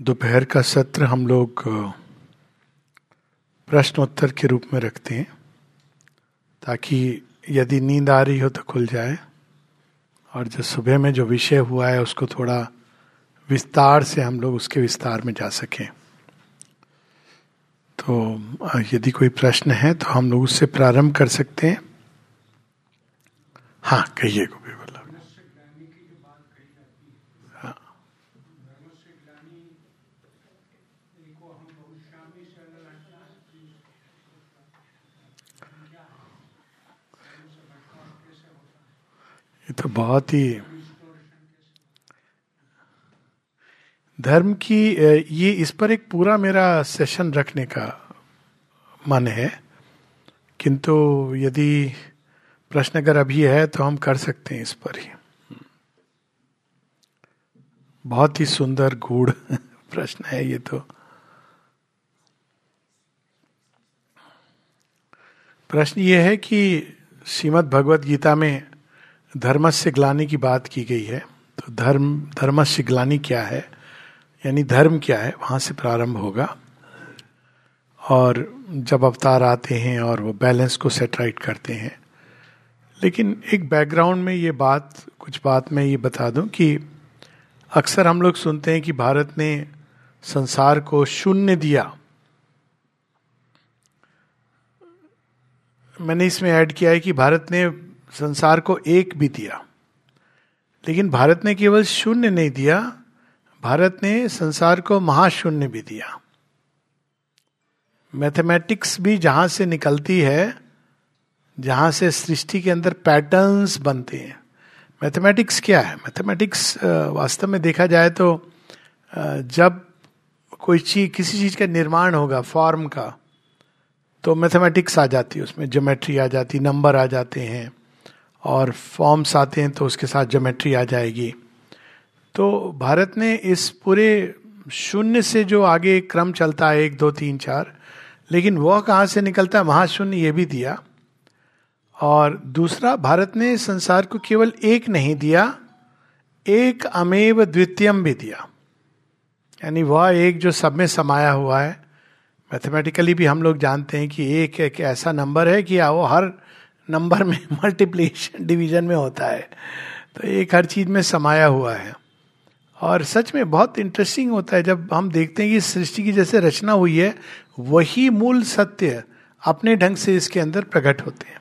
दोपहर का सत्र हम लोग प्रश्नोत्तर के रूप में रखते हैं, ताकि यदि नींद आ रही हो तो खुल जाए, और जो सुबह में जो विषय हुआ है उसको थोड़ा विस्तार से हम लोग उसके विस्तार में जा सकें। तो यदि कोई प्रश्न है तो हम लोग उससे प्रारंभ कर सकते हैं। हाँ कहिए को ये तो बहुत ही धर्म की ये इस पर एक पूरा मेरा सेशन रखने का मन है। किंतु यदि प्रश्न अगर अभी है तो हम कर सकते हैं इस पर ही। बहुत ही सुंदर गूढ़ प्रश्न है ये तो। प्रश्न ये है कि श्रीमद् भगवत गीता में धर्म से ग्लानी की बात की गई है तो धर्म धर्म से ग्लानी क्या है? यानी धर्म क्या है? वहाँ से प्रारंभ होगा। और जब अवतार आते हैं और वो बैलेंस को सेटराइट करते हैं। लेकिन एक बैकग्राउंड में ये बात, कुछ बात मैं ये बता दूँ कि अक्सर हम लोग सुनते हैं कि भारत ने संसार को शून्य दिया। मैंने इसमें ऐड किया है कि भारत ने संसार को एक भी दिया। लेकिन भारत ने केवल शून्य नहीं दिया, भारत ने संसार को महाशून्य भी दिया। मैथमेटिक्स भी जहाँ से निकलती है, जहाँ से सृष्टि के अंदर पैटर्न्स बनते हैं। मैथमेटिक्स क्या है? मैथमेटिक्स वास्तव में देखा जाए तो जब कोई चीज़ किसी चीज़ का निर्माण होगा फॉर्म का तो मैथमेटिक्स आ जाती है उसमें ज्योमेट्री आ जाती नंबर आ जाते हैं। और फॉर्म्स आते हैं तो उसके साथ जोमेट्री आ जाएगी। तो भारत ने इस पूरे शून्य से जो आगे क्रम चलता है, एक, दो, तीन, चार, लेकिन वह कहाँ से निकलता है, महाशून्य ये भी दिया। और दूसरा, भारत ने संसार को केवल एक नहीं दिया, एक अमेव द्वितीयम भी दिया। यानी वह एक जो सब में समाया हुआ है। मैथमेटिकली भी हम लोग जानते हैं कि एक एक ऐसा नंबर है कि वो हर नंबर में मल्टीप्लीकेशन डिवीज़न में होता है। तो एक हर चीज़ में समाया हुआ है। और सच में बहुत इंटरेस्टिंग होता है जब हम देखते हैं कि सृष्टि की जैसे रचना हुई है, वही मूल सत्य अपने ढंग से इसके अंदर प्रकट होते हैं।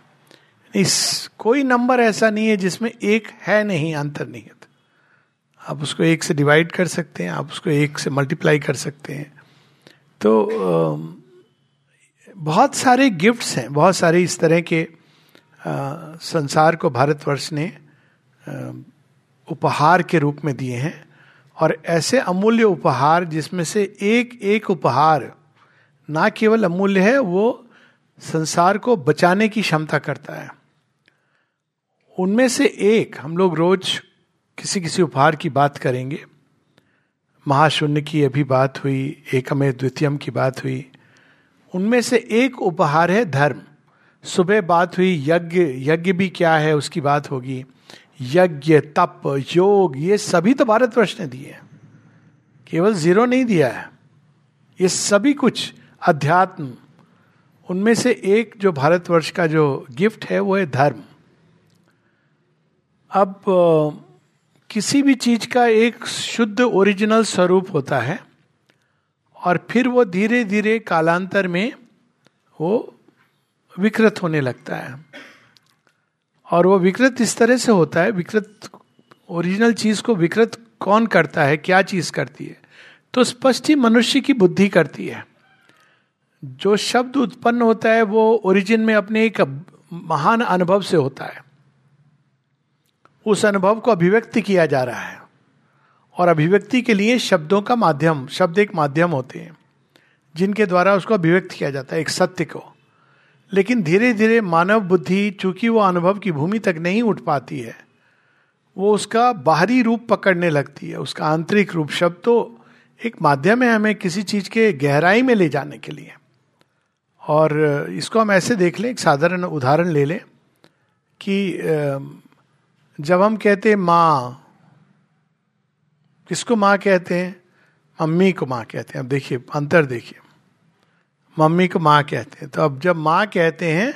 इस, कोई नंबर ऐसा नहीं है जिसमें एक है नहीं अंतर नहीं है आप उसको एक से डिवाइड कर सकते हैं, आप उसको एक से मल्टीप्लाई कर सकते हैं। तो बहुत सारे गिफ्ट्स हैं, बहुत सारे इस तरह के संसार को भारतवर्ष ने उपहार के रूप में दिए हैं। और ऐसे अमूल्य उपहार जिसमें से एक एक उपहार ना केवल अमूल्य है, वो संसार को बचाने की क्षमता करता है। उनमें से एक, हम लोग रोज किसी किसी उपहार की बात करेंगे। महाशून्य की अभी बात हुई एकमे द्वितीयम की बात हुई। उनमें से एक उपहार है धर्म। सुबह बात हुई, यज्ञ यज्ञ भी क्या है, उसकी बात होगी। यज्ञ, तप, योग, ये सभी तो भारतवर्ष ने दिए केवल ज़ीरो नहीं दिया है। ये सभी कुछ अध्यात्म, उनमें से एक जो भारतवर्ष का जो गिफ्ट है, वो है धर्म। अब किसी भी चीज़ का एक शुद्ध ओरिजिनल स्वरूप होता है, और फिर वो धीरे धीरे कालांतर में वो विकृत होने लगता है। और वो विकृत इस तरह से होता है, विकृत ओरिजिनल चीज़ को विकृत कौन करता है, क्या चीज़ करती है? तो स्पष्ट ही मनुष्य की बुद्धि करती है। जो शब्द उत्पन्न होता है, वो ओरिजिन में अपने एक महान अनुभव से होता है। उस अनुभव को अभिव्यक्ति किया जा रहा है। और अभिव्यक्ति के लिए शब्दों का माध्यम, शब्द एक माध्यम होते हैं, जिनके द्वारा उसको अभिव्यक्त किया जाता है, एक सत्य को। लेकिन धीरे धीरे मानव बुद्धि चूँकि वो अनुभव की भूमि तक नहीं उठ पाती है, वो उसका बाहरी रूप पकड़ने लगती है। उसका आंतरिक रूप शब्द तो एक माध्यम है हमें किसी चीज़ के गहराई में ले जाने के लिए। और इसको हम ऐसे देख लें, एक साधारण उदाहरण ले लें कि जब हम कहते हैं माँ, किसको माँ कहते हैं? मम्मी को माँ कहते हैं। अब देखिए, अंतर देखिए। मम्मी को माँ कहते हैं। तो अब जब माँ कहते हैं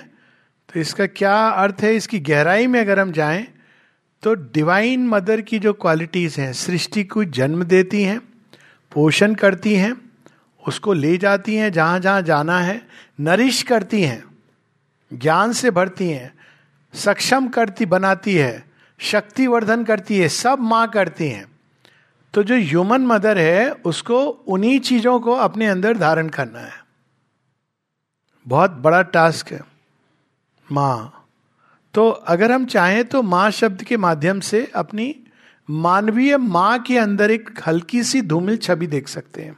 तो इसका क्या अर्थ है? इसकी गहराई में अगर हम जाएँ तो डिवाइन मदर की जो क्वालिटीज हैं, सृष्टि को जन्म देती हैं, पोषण करती हैं, उसको ले जाती हैं, जहाँ जहाँ जाना है, नरिश करती हैं, ज्ञान से भरती हैं, सक्षम करती, बनाती है, शक्तिवर्धन करती है, सब माँ करती हैं। तो जो ह्यूमन मदर है, उसको उन्हीं चीज़ों को अपने अंदर धारण करना है। बहुत बड़ा टास्क है, माँ। तो अगर हम चाहें तो माँ शब्द के माध्यम से अपनी मानवीय माँ के अंदर एक हल्की सी धूमिल छवि देख सकते हैं,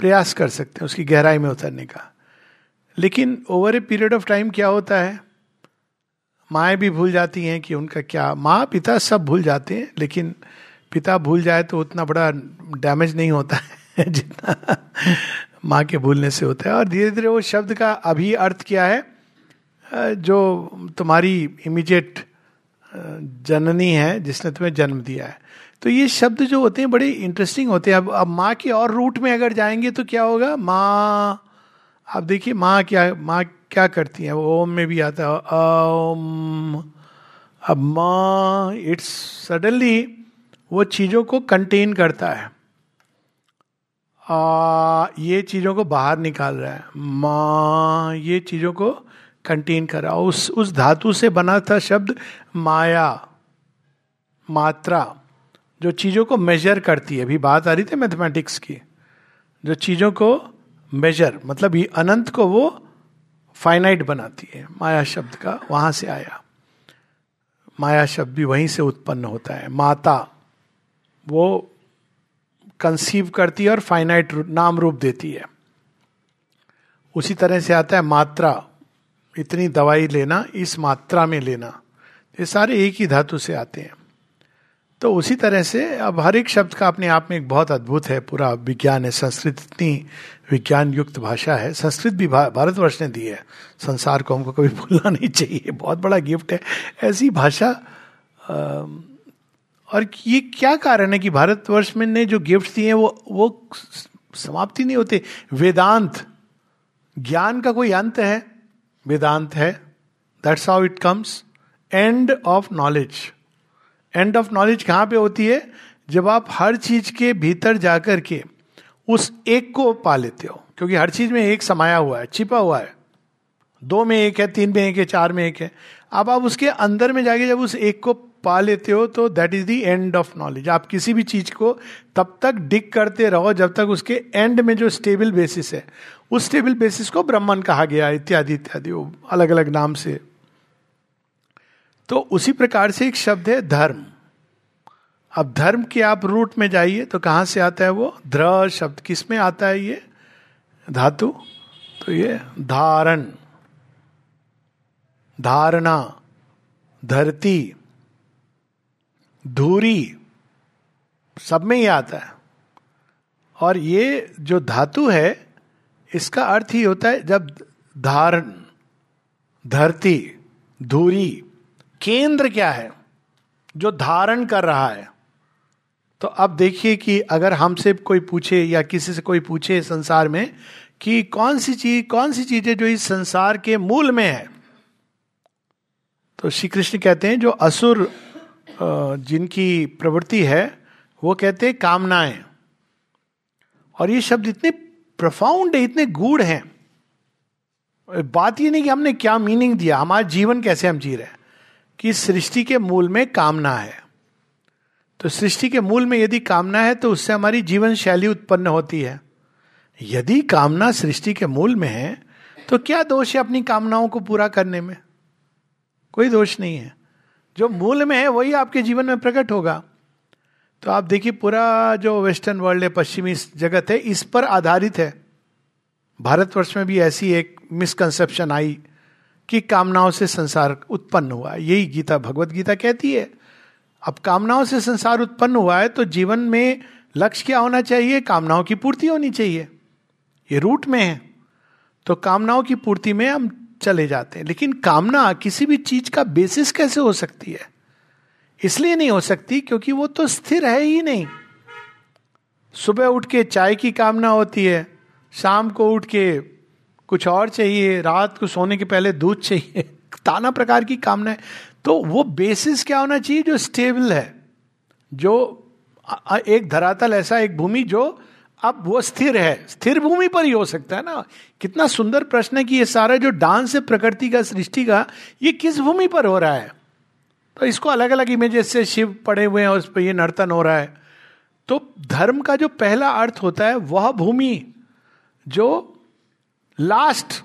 प्रयास कर सकते हैं उसकी गहराई में उतरने का। लेकिन over a period of time क्या होता है? माएँ भी भूल जाती हैं कि उनका क्या, माँ, पिता सब भूल जाते हैं, लेकिन पिता भूल जाए तो उतना बड़ा डैमेज नहीं होता है, जितना माँ के भूलने से होता है। और धीरे धीरे वो शब्द का अभी अर्थ क्या है? जो तुम्हारी इमीडिएट जननी है, जिसने तुम्हें जन्म दिया है। तो ये शब्द जो होते हैं, बड़े इंटरेस्टिंग होते हैं। अब अब माँ के और रूट में अगर जाएँगे तो क्या होगा? माँ, आप देखिए माँ क्या माँ क्या करती है? ओम में भी आता है ओम अब माँ इट्स सडनली वो चीज़ों को कंटेन करता है। आ, ये चीज़ों को बाहर निकाल रहा है। माँ ये चीज़ों को कंटेन कर रहा उस उस धातु से बना था शब्द माया मात्रा जो चीज़ों को मेजर करती है। अभी बात आ रही थी मैथमेटिक्स की। जो चीज़ों को मेजर मतलब ये अनंत को वो फाइनाइट बनाती है। माया शब्द का वहाँ से आया। माया शब्द भी वहीं से उत्पन्न होता है। माता वो कंसीव करती है और फाइनाइट नाम रूप देती है। उसी तरह से आता है मात्रा। इतनी दवाई लेना, इस मात्रा में लेना। ये सारे एक ही धातु से आते हैं। तो उसी तरह से अब हर एक शब्द का अपने आप में एक बहुत अद्भुत है। पूरा विज्ञान है, संस्कृत इतनी विज्ञान युक्त भाषा है। संस्कृत भी भारतवर्ष ने दी है। संसार को हमको कभी भूलना नहीं चाहिए। बहुत बड़ा गिफ्ट है। ऐसी भाषा और ये क्या कारण है कि भारतवर्ष में ने जो गिफ्ट दिए हैं, वो वो समाप्ति नहीं होते? वेदांत, ज्ञान का कोई अंत है? वेदांत है। That's how it comes end of knowledge end of knowledge कहाँ पे होती है? जब आप हर चीज़ के भीतर जाकर के उस एक को पा लेते हो, क्योंकि हर चीज़ में एक समाया हुआ है, छिपा हुआ है। दो में एक है, तीन में एक है, चार में एक है। अब आप उसके अंदर में जाके जब उस एक को पा लेते हो तो that is the end of knowledge आप किसी भी चीज़ को तब तक डिक करते रहो जब तक उसके एंड में जो स्टेबल बेसिस है। उस स्टेबल बेसिस को ब्रह्मन कहा गया, इत्यादि इत्यादि अलग अलग नाम से। तो उसी प्रकार से एक शब्द है धर्म। अब धर्म के आप रूट में जाइए तो कहाँ से आता है वो? ध्र शब्द। किसमें आता है ये? धातु। तो ये धारण। धारणा। धरती। धूरी, सब में ही आता है। और ये जो धातु है, इसका अर्थ ही होता है जब धारण, धरती, धूरी, केंद्र क्या है, जो धारण कर रहा है। तो अब देखिए कि अगर हमसे कोई पूछे या किसी से कोई पूछे संसार में कि कौन सी चीज़, कौन सी चीज़ें जो इस संसार के मूल में है तो श्री कृष्ण कहते हैं जो असुर जिनकी प्रवृत्ति है, वो कहते हैं कामनाएँ। और ये शब्द इतने प्रफाउंड है, इतने गूढ़ हैं। बात ये नहीं कि हमने क्या मीनिंग दिया, हमारा जीवन कैसे हम जी रहे हैं, कि सृष्टि के मूल में कामना है। तो सृष्टि के मूल में यदि कामना है तो उससे हमारी जीवन शैली उत्पन्न होती है। यदि कामना सृष्टि के मूल में है तो क्या दोष है अपनी कामनाओं को पूरा करने में? कोई दोष नहीं है। जो मूल में है, वही आपके जीवन में प्रकट होगा। तो आप देखिए, पूरा जो वेस्टर्न वर्ल्ड है, पश्चिमी जगत है, इस पर आधारित है। भारतवर्ष में भी ऐसी एक मिसकंसेप्शन आई कि कामनाओं से संसार उत्पन्न हुआ यही गीता, भगवत गीता कहती है। अब कामनाओं से संसार उत्पन्न हुआ है तो जीवन में लक्ष्य क्या होना चाहिए? कामनाओं की पूर्ति होनी चाहिए। ये रूट में है। तो कामनाओं की पूर्ति में हम चले जाते हैं। लेकिन कामना किसी भी चीज़ का बेसिस कैसे हो सकती है? इसलिए नहीं हो सकती क्योंकि वो तो स्थिर है ही नहीं। सुबह उठ के चाय की कामना होती है, शाम को उठ के कुछ और चाहिए, रात को सोने के पहले दूध चाहिए ताना प्रकार की कामना है। तो वो बेसिस क्या होना चाहिए जो स्टेबल है? जो एक धरातल ऐसा एक भूमि जो अब वो स्थिर है। स्थिर भूमि पर ही हो सकता है ना। कितना सुंदर प्रश्न है कि ये सारा जो डांस है, प्रकृति का, सृष्टि का, ये किस भूमि पर हो रहा है? तो इसको अलग अलग इमेजेस से शिव पड़े हुए हैं और उस पर ये नर्तन हो रहा है। तो धर्म का जो पहला अर्थ होता है, वह भूमि जो लास्ट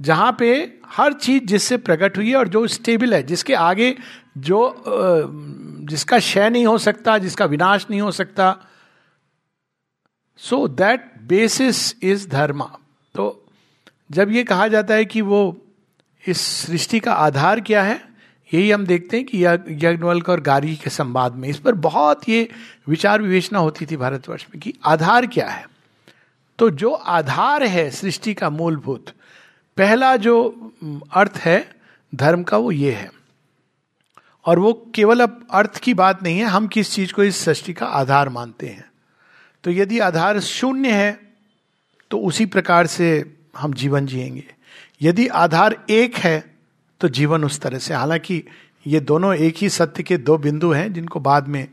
जहाँ पे हर चीज़ जिससे प्रकट हुई है और जो स्टेबल है, जिसके आगे जो जिसका क्षय नहीं हो सकता, जिसका विनाश नहीं हो सकता so that basis is dharma तो जब ये कहा जाता है कि वो इस सृष्टि का आधार क्या है, यही हम देखते हैं कि यज्ञवल्क और गारी के संवाद में इस पर बहुत ये विचार विवेचना होती थी भारतवर्ष में कि आधार क्या है। तो जो आधार है सृष्टि का मूलभूत, पहला जो अर्थ है, धर्म का वो ये है। और वो केवल अब अर्थ की बात नहीं है, हम किस चीज़ को इस सृष्टि का आधार मानते हैं। तो यदि आधार शून्य है तो उसी प्रकार से हम जीवन जिएँगे। यदि आधार एक है तो जीवन उस तरह से। हालाँकि ये दोनों एक ही सत्य के दो बिंदु हैं, जिनको बाद में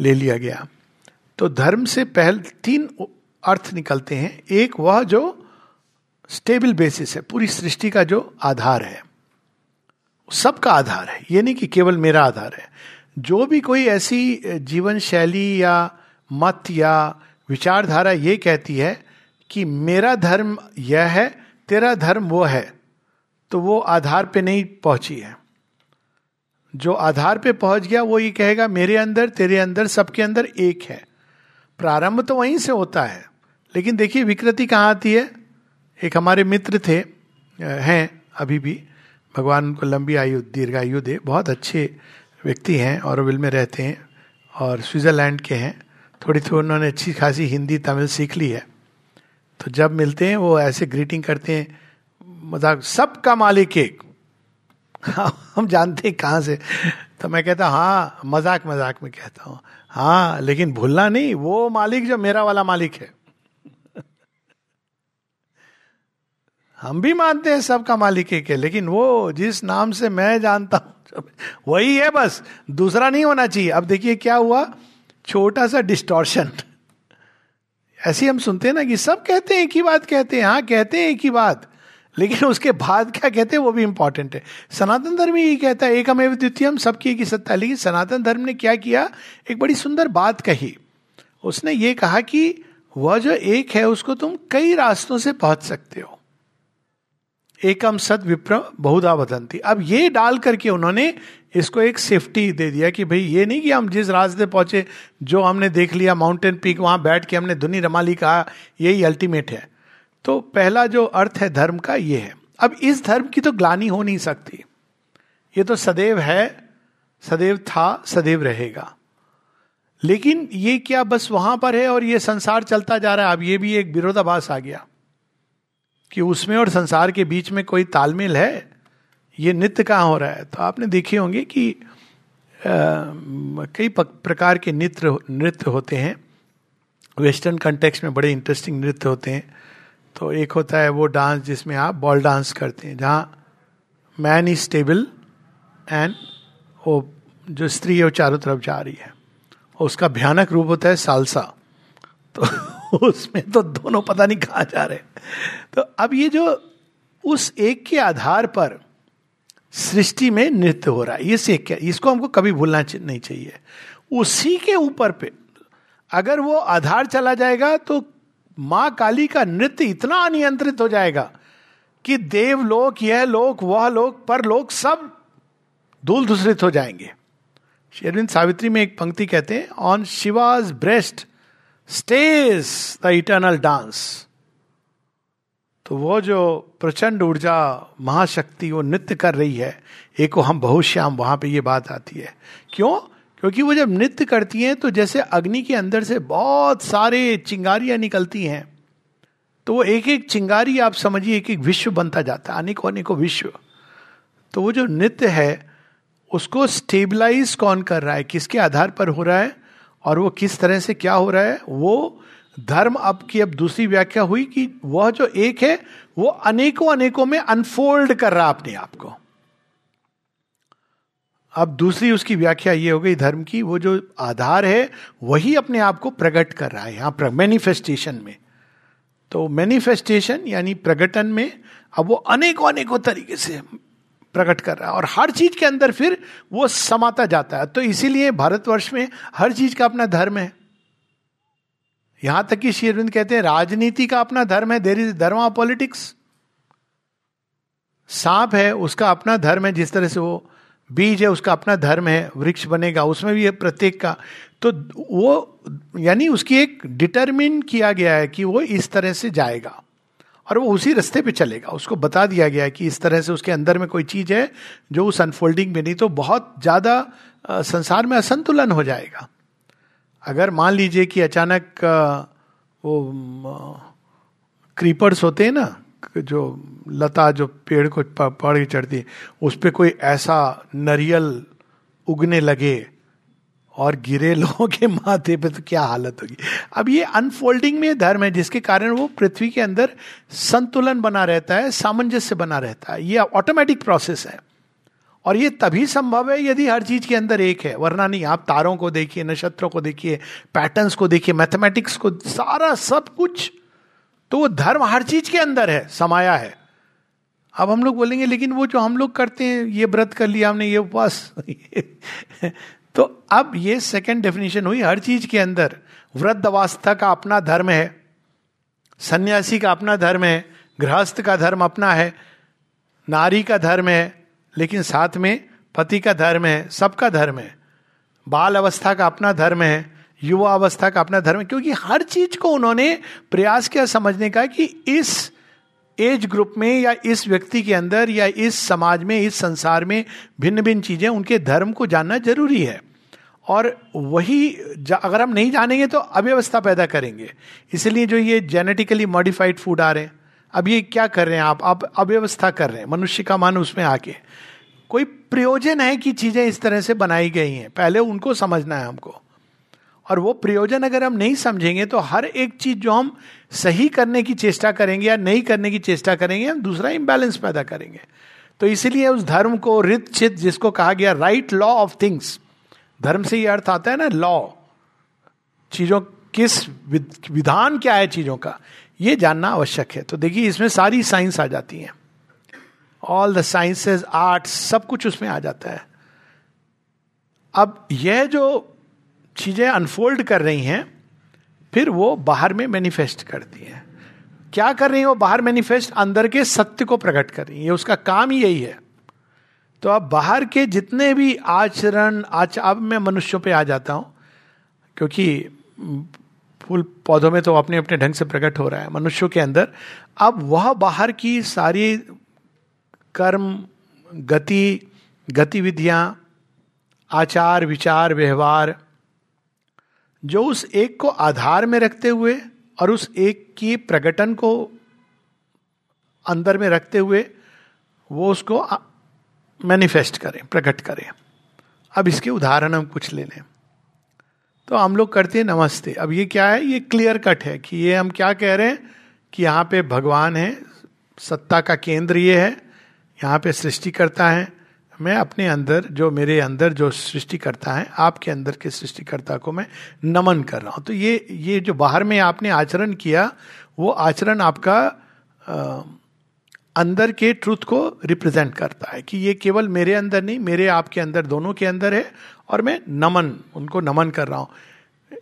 ले लिया गया। तो धर्म से पहल तीन अर्थ निकलते हैं। एक वह जो स्टेबल बेसिस है, पूरी सृष्टि का जो आधार है। सबका आधार है, ये नहीं कि केवल मेरा आधार है। जो भी कोई ऐसी जीवन शैली या मत या विचारधारा ये कहती है कि मेरा धर्म यह है, तेरा धर्म वो है। तो वो आधार पे नहीं पहुँची है। जो आधार पे पहुँच गया, वो ये कहेगा, मेरे अंदर, तेरे अंदर, सबके अंदर एक है। प्रारंभ तो वहीं से होता है। लेकिन देखिए, विकृति कहाँ आती है? एक हमारे मित्र थे, हैं अभी भी। भगवान, उनको लंबी आयु, दीर्घायु दे। बहुत अच्छे व्यक्ति हैं और विल में रहते हैं और स्विट्ज़रलैंड के हैं। थोड़ी थोड़ी उन्होंने अच्छी खासी हिंदी, तमिल सीख ली है। तो जब मिलते हैं, वो ऐसे ग्रीटिंग करते हैं, मज़ाक सबका मालिक एक। हम जानते हैं कहाँ से। तो मैं कहता हाँ मज़ाक मज़ाक में कहता हूँ। हाँ लेकिन भूलना नहीं, वो मालिक जो मेरा वाला मालिक है। हम भी मानते हैं सबका मालिक एक है, लेकिन वो जिस नाम से मैं जानता हूँ, वही है बस, दूसरा नहीं होना चाहिए। अब देखिए क्या हुआ छोटा सा डिस्टोर्शन ऐसे हम सुनते हैं ना कि सब कहते हैं एक ही बात, कहते हैं हाँ कहते हैं एक ही बात, लेकिन उसके बाद क्या कहते हैं वो भी इंपॉर्टेंट है। सनातन धर्म यही कहता है, एक हमें द्वितीय, हम सबकी एक ही सत्ता। है लेकिन सनातन धर्म ने क्या किया? एक बड़ी सुंदर बात कही। उसने ये कहा कि वह जो एक है, उसको तुम कई रास्तों से पहुँच सकते हो। एकम सद विप्र बहुधा बदंती अब ये डाल करके उन्होंने इसको एक सेफ्टी दे दिया कि भाई ये नहीं कि हम जिस रास्ते पहुँचे, जो हमने देख लिया माउंटेन पीक वहाँ बैठ के हमने दुनी रमाली कहा, यही अल्टीमेट है। तो पहला जो अर्थ है धर्म का, ये है। अब इस धर्म की तो ग्लानी हो नहीं सकती। ये तो सदैव है, सदैव था, सदैव रहेगा। लेकिन ये क्या बस वहाँ पर है और ये संसार चलता जा रहा है? अब ये भी एक विरोधाभास आ गया। कि उसमें और संसार के बीच में कोई तालमेल है? ये नित्य कहाँ हो रहा है? तो आपने देखे होंगे कि कई प्रकार के नृत्य नृत्य होते हैं। वेस्टर्न कंटेक्स में बड़े इंटरेस्टिंग नृत्य होते हैं। तो एक होता है वो डांस जिसमें आप बॉल डांस करते हैं, जहाँ मैन इज़ स्टेबल एंड वो जो स्त्री है वो चारों तरफ़ जा रही है। उसका भयानक रूप होता है सालसा तो उसमें तो दोनों पता नहीं कहा जा रहे तो अब ये जो उस एक के आधार पर सृष्टि में नृत्य हो रहा है, ये क्या इसको हमको कभी भूलना नहीं चाहिए। उसी के ऊपर पे अगर वो आधार चला जाएगा तो माँ काली का नृत्य इतना अनियंत्रित हो जाएगा कि देव लोक, यह लोक, वह लोक, पर लोक सब धूल धूसरित हो जाएँगे। शेरविंद सावित्री में एक पंक्ति कहते हैं on Shiva's breast stage the eternal dance तो वो जो प्रचंड ऊर्जा महाशक्ति वो नृत्य कर रही है, एक हम बहुश्याम, वहाँ पे ये बात आती है। क्यों? क्योंकि वो जब नृत्य करती हैं तो जैसे अग्नि के अंदर से बहुत सारे चिंगारियाँ निकलती हैं तो वो एक एक चिंगारी आप समझिए एक एक विश्व बनता जाता है अनेकों अनेकों विश्व। तो वो जो नृत्य है, उसको स्टेबलाइज कौन कर रहा है? किसके आधार पर हो रहा है? और वो किस तरह से क्या हो रहा है, वो धर्म अब की अब दूसरी व्याख्या हुई कि वह जो एक है, वो अनेकों अनेकों में अनफोल्ड कर रहा अपने आप को। अब दूसरी उसकी व्याख्या ये हो गई धर्म की, वो जो आधार है, वही अपने आप को प्रकट कर रहा है यहाँ मैनिफेस्टेशन में। तो मैनिफेस्टेशन यानी प्रकटन में, अब वो अनेकों अनेकों तरीके से प्रकट कर रहा है। और हर चीज़ के अंदर फिर वो समाता जाता है। तो इसीलिए भारतवर्ष में हर चीज़ का अपना धर्म है। यहाँ तक कि शेरविंद कहते हैं, राजनीति का अपना धर्म है। There is dharma of politics सांप है, उसका अपना धर्म है। जिस तरह से वो बीज है, उसका अपना धर्म है। वृक्ष बनेगा, उसमें भी है प्रत्येक का। तो वो, यानी उसकी एक डिटरमिन किया गया है कि वो इस तरह से जाएगा। और वो उसी रास्ते पे चलेगा। उसको बता दिया गया कि इस तरह से उसके अंदर में कोई चीज़ है जो उस अनफोल्डिंग में नहीं तो बहुत ज़्यादा संसार में असंतुलन हो जाएगा। अगर मान लीजिए कि अचानक वो क्रीपर्स होते हैं ना जो लता, जो पेड़ को पड़ चढ़ती उस पर कोई ऐसा नरियल उगने लगे और गिरे लोगों के माथे पे तो क्या हालत होगी? अब ये अनफोल्डिंग में धर्म है, जिसके कारण वो पृथ्वी के अंदर संतुलन बना रहता है, सामंजस्य बना रहता है। ये ऑटोमेटिक प्रोसेस है। और ये तभी संभव है यदि हर चीज़ के अंदर एक है। वरना नहीं, आप तारों को देखिए, नक्षत्रों को देखिए पैटर्न्स को देखिए मैथमेटिक्स को, सारा सब कुछ। तो वो धर्म हर चीज़ के अंदर है, समाया है। अब हम लोग बोलेंगे, लेकिन वो जो हम लोग करते हैं, ये व्रत कर लिया हमने, ये उपवास तो अब ये सेकंड डेफिनेशन हुई हर चीज़ के अंदर। वृद्ध अवस्था का अपना धर्म है, सन्यासी का अपना धर्म है, गृहस्थ का धर्म अपना है, नारी का धर्म है, लेकिन साथ में पति का धर्म है, सबका धर्म है। बाल अवस्था का अपना धर्म है, युवा अवस्था का अपना धर्म है, क्योंकि हर चीज़ को उन्होंने प्रयास किया समझने का कि इस एज ग्रुप में या इस व्यक्ति के अंदर या इस समाज में, इस संसार में भिन्न भिन्न चीज़ें, उनके धर्म को जानना ज़रूरी है। और वही अगर हम नहीं जानेंगे तो अव्यवस्था पैदा करेंगे। इसलिए जो ये जेनेटिकली मॉडिफाइड फ़ूड आ रहे हैं, अब ये क्या कर रहे हैं आप? आप अव्यवस्था कर रहे हैं, मनुष्य का मन उसमें आके। कोई प्रयोजन है कि चीज़ें इस तरह से बनाई गई हैं? पहले उनको समझना है हमको। और वो प्रयोजन अगर हम नहीं समझेंगे तो हर एक चीज़ जो हम सही करने की चेष्टा करेंगे या नहीं करने की चेष्टा करेंगे, हम दूसरा इंबैलेंस पैदा करेंगे। तो इसीलिए उस धर्म को रित चित जिसको कहा गया राइट लॉ ऑफ़ थिंग्स धर्म से ये अर्थ आता है ना लॉ चीज़ों, किस विधान क्या है चीज़ों का, ये जानना आवश्यक है। तो देखिए, इसमें सारी साइंस आ जाती है। ऑल द साइंसेस आर्ट सब कुछ उसमें आ जाता है। अब यह जो चीज़ें अनफोल्ड कर रही हैं, फिर वो बाहर में मैनिफेस्ट करती हैं। क्या कर रही है वो बाहर मैनिफेस्ट अंदर के सत्य को प्रकट कर रही है। उसका काम ही यही है। तो अब बाहर के जितने भी आचरण, आच, अब मैं मनुष्यों पे आ जाता हूँ, क्योंकि फूल पौधों में तो अपने अपने ढंग से प्रकट हो रहा है, मनुष्यों के अंदर, अब वह बाहर की सारी कर्म, गति, गतिविधियाँ, आचार, विचार, व्यवहार, जो उस एक को आधार में रखते हुए और उस एक की प्रकटन को अंदर में रखते हुए, वो उसको मैनिफेस्ट करें प्रकट करें। अब इसके उदाहरण हम कुछ ले लें। तो हम लोग करते हैं नमस्ते। अब ये क्या है? ये क्लियर कट है कि ये हम क्या कह रहे हैं? कि यहाँ पे भगवान है सत्ता का केंद्र ये है यहाँ पे सृष्टि करता है। मैं अपने अंदर जो मेरे अंदर जो सृष्टि करता है आपके अंदर के सृष्टिकर्ता को मैं नमन कर रहा हूँ। तो ये ये जो बाहर में आपने आचरण किया वो आचरण आपका आ, अंदर के ट्रुथ को रिप्रेजेंट करता है कि ये केवल मेरे अंदर नहीं, मेरे आपके अंदर, दोनों के अंदर है और मैं नमन, उनको नमन कर रहा हूँ।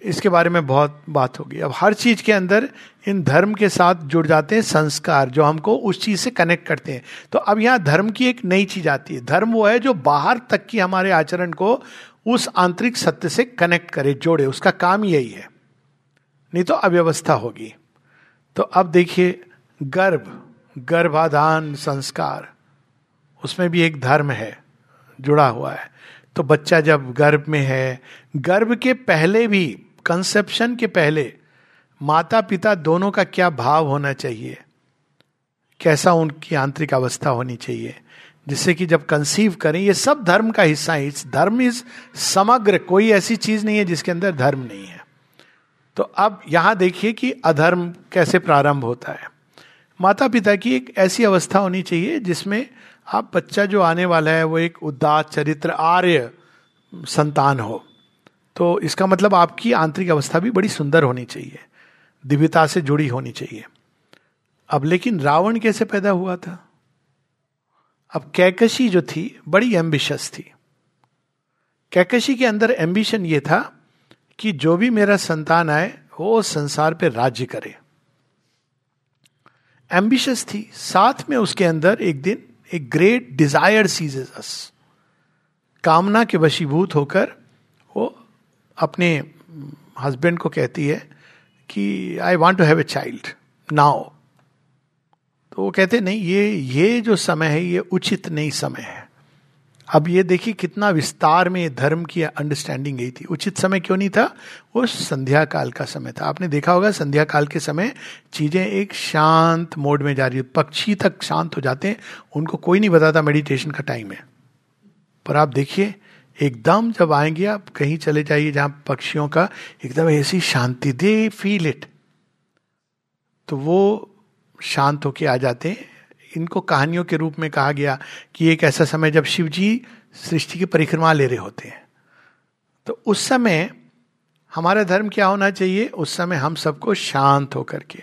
इसके बारे में बहुत बात होगी। अब हर चीज़ के अंदर इन धर्म के साथ जुड़ जाते हैं, संस्कार जो हमको उस चीज़ से कनेक्ट करते हैं। तो अब यहाँ धर्म की एक नई चीज़ आती है। धर्म वो है जो बाहर तक की हमारे आचरण को उस आंतरिक सत्य से कनेक्ट करे, जोड़े। उसका काम यही है। नहीं तो अव्यवस्था होगी। तो अब देखिए, गर्भ। गर्भाधान संस्कार। उसमें भी एक धर्म है, जुड़ा हुआ है। तो बच्चा जब गर्भ में है, गर्भ के पहले भी कंसेप्शन के पहले माता पिता दोनों का क्या भाव होना चाहिए? कैसा उनकी आंतरिक अवस्था होनी चाहिए? जिससे कि जब कंसीव करें, ये सब धर्म का हिस्सा है। इस धर्म इज़ समग्र, कोई ऐसी चीज़ नहीं है जिसके अंदर धर्म नहीं है। तो अब यहाँ देखिए कि अधर्म कैसे प्रारंभ होता है। माता पिता की एक ऐसी अवस्था होनी चाहिए जिसमें आप बच्चा जो आने वाला है, वो एक उदात चरित्र, आर्य संतान हो। तो इसका मतलब आपकी आंतरिक अवस्था भी बड़ी सुंदर होनी चाहिए, दिव्यता से जुड़ी होनी चाहिए। अब लेकिन रावण कैसे पैदा हुआ था? अब कैकशी जो थी, बड़ी एम्बिशस थी। कैकशी के अंदर एम्बिशन ये था कि जो भी मेरा संतान आए, वो संसार पे राज्य करे। एम्बिशस थी साथ में उसके अंदर एक दिन एक ग्रेट डिज़ायर सीजेज अस कामना के वशीभूत होकर वो अपने हस्बैंड को कहती है कि I want to have a child now तो वो कहते नहीं, ये ये जो समय है, ये उचित नहीं समय है. अब ये देखिए कितना विस्तार में धर्म की अंडरस्टैंडिंग गई थी। उचित समय क्यों नहीं था? वो संध्या काल का समय था। आपने देखा होगा संध्या काल के समय चीज़ें एक शांत मोड में जा रही पक्षी तक शांत हो जाते हैं। उनको कोई नहीं बताता मेडिटेशन का टाइम है। पर आप देखिए, एकदम जब आएँगे आप कहीं चले जाइए जहाँ पक्षियों का एकदम ऐसी शांति दे फील इट तो वो शांत होके आ जाते हैं। इनको कहानियों के रूप में कहा गया कि एक ऐसा समय जब शिव जी सृष्टि की परिक्रमा ले रहे होते हैं। तो उस समय हमारा धर्म क्या होना चाहिए? उस समय हम सबको शांत होकर के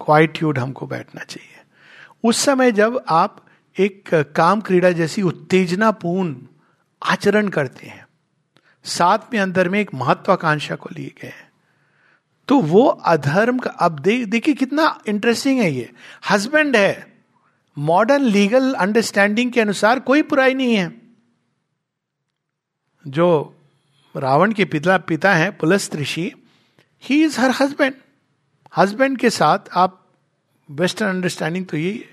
क्वाइट्यूड हमको बैठना चाहिए। उस समय जब आप एक काम क्रीड़ा जैसी उत्तेजनापूर्ण आचरण करते हैं, साथ में अंदर में एक महत्वाकांक्षा को लिए गए हैं तो वो अधर्म का, अब देख देखिए कितना इंटरेस्टिंग है ये। हस्बैंड है मॉडर्न लीगल अंडरस्टैंडिंग के अनुसार कोई बुराई नहीं है। जो रावण के पिता पिता हैं पुलस ऋषि he is her husband husband के साथ आप वेस्टर्न अंडरस्टैंडिंग तो यही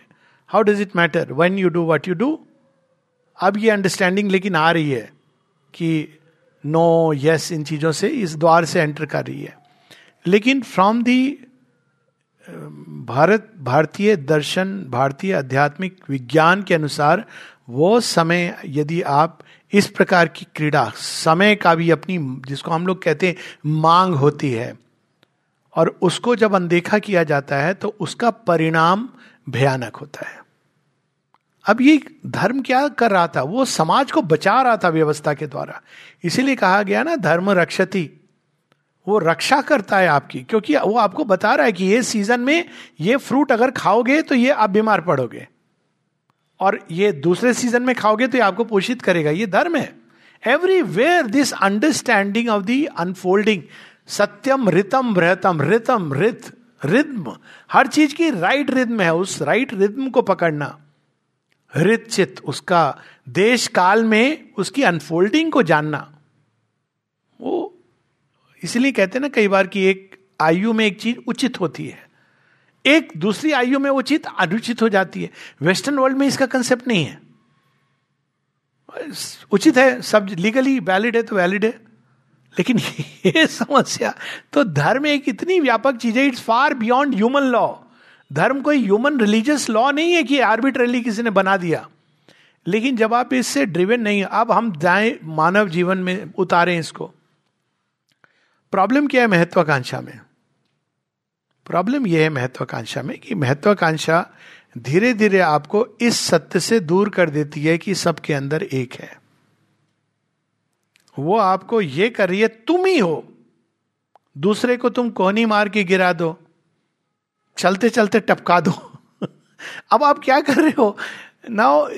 how does it matter when you do what you do अब ये अंडरस्टैंडिंग लेकिन आ रही है कि नो no, यस yes, इन चीज़ों से इस द्वार से एंटर कर रही है। लेकिन फ्रॉम दी भारत, भारतीय दर्शन, भारतीय आध्यात्मिक विज्ञान के अनुसार वो समय यदि आप इस प्रकार की क्रीड़ा, समय का भी अपनी, जिसको हम लोग कहते हैं, मांग होती है और उसको जब अनदेखा किया जाता है तो उसका परिणाम भयानक होता है। अब ये धर्म क्या कर रहा था? वो समाज को बचा रहा था व्यवस्था के द्वारा। इसीलिए कहा गया ना, धर्म रक्षति। वो रक्षा करता है आपकी, क्योंकि वो आपको बता रहा है कि ये सीज़न में ये फ्रूट अगर खाओगे तो ये आप बीमार पड़ोगे। और ये दूसरे सीज़न में खाओगे तो ये आपको पोषित करेगा। ये धर्म है। Everywhere this understanding of the unfolding satyam ritam रहतम Ritam रित रिद्म हर चीज़ की राइट रिद्म है, उस राइट रिद्म को पकड़ना। हृत चित, उसका देश काल में उसकी अनफोल्डिंग को जानना। इसलिए कहते हैं ना, कई बार कि एक आयु में एक चीज़ उचित होती है। एक दूसरी आयु में वो चीज़ अनुचित हो जाती है। वेस्टर्न वर्ल्ड में इसका कंसेप्ट नहीं है। उचित है, सब लीगली वैलिड है तो वैलिड है। लेकिन ये समस्या तो धर्म एक इतनी व्यापक चीज़ है it's far beyond human law धर्म कोई ह्यूमन रिलीजियस लॉ नहीं है कि आर्बिट्रली किसी ने बना दिया। लेकिन जब आप इससे ड्रिवेन नहीं अब हम जाए मानव जीवन में उतारें इसको। प्रॉब्लम क्या है महत्वाकांक्षा में? प्रॉब्लम यह है महत्वाकांक्षा में कि महत्वाकांक्षा धीरे धीरे आपको इस सत्य से दूर कर देती है कि सबके अंदर एक है। वो आपको ये कर रही है, तुम ही हो। दूसरे को तुम कोहनी मार के गिरा दो। चलते चलते टपका दो। अब आप क्या कर रहे हो? नाउ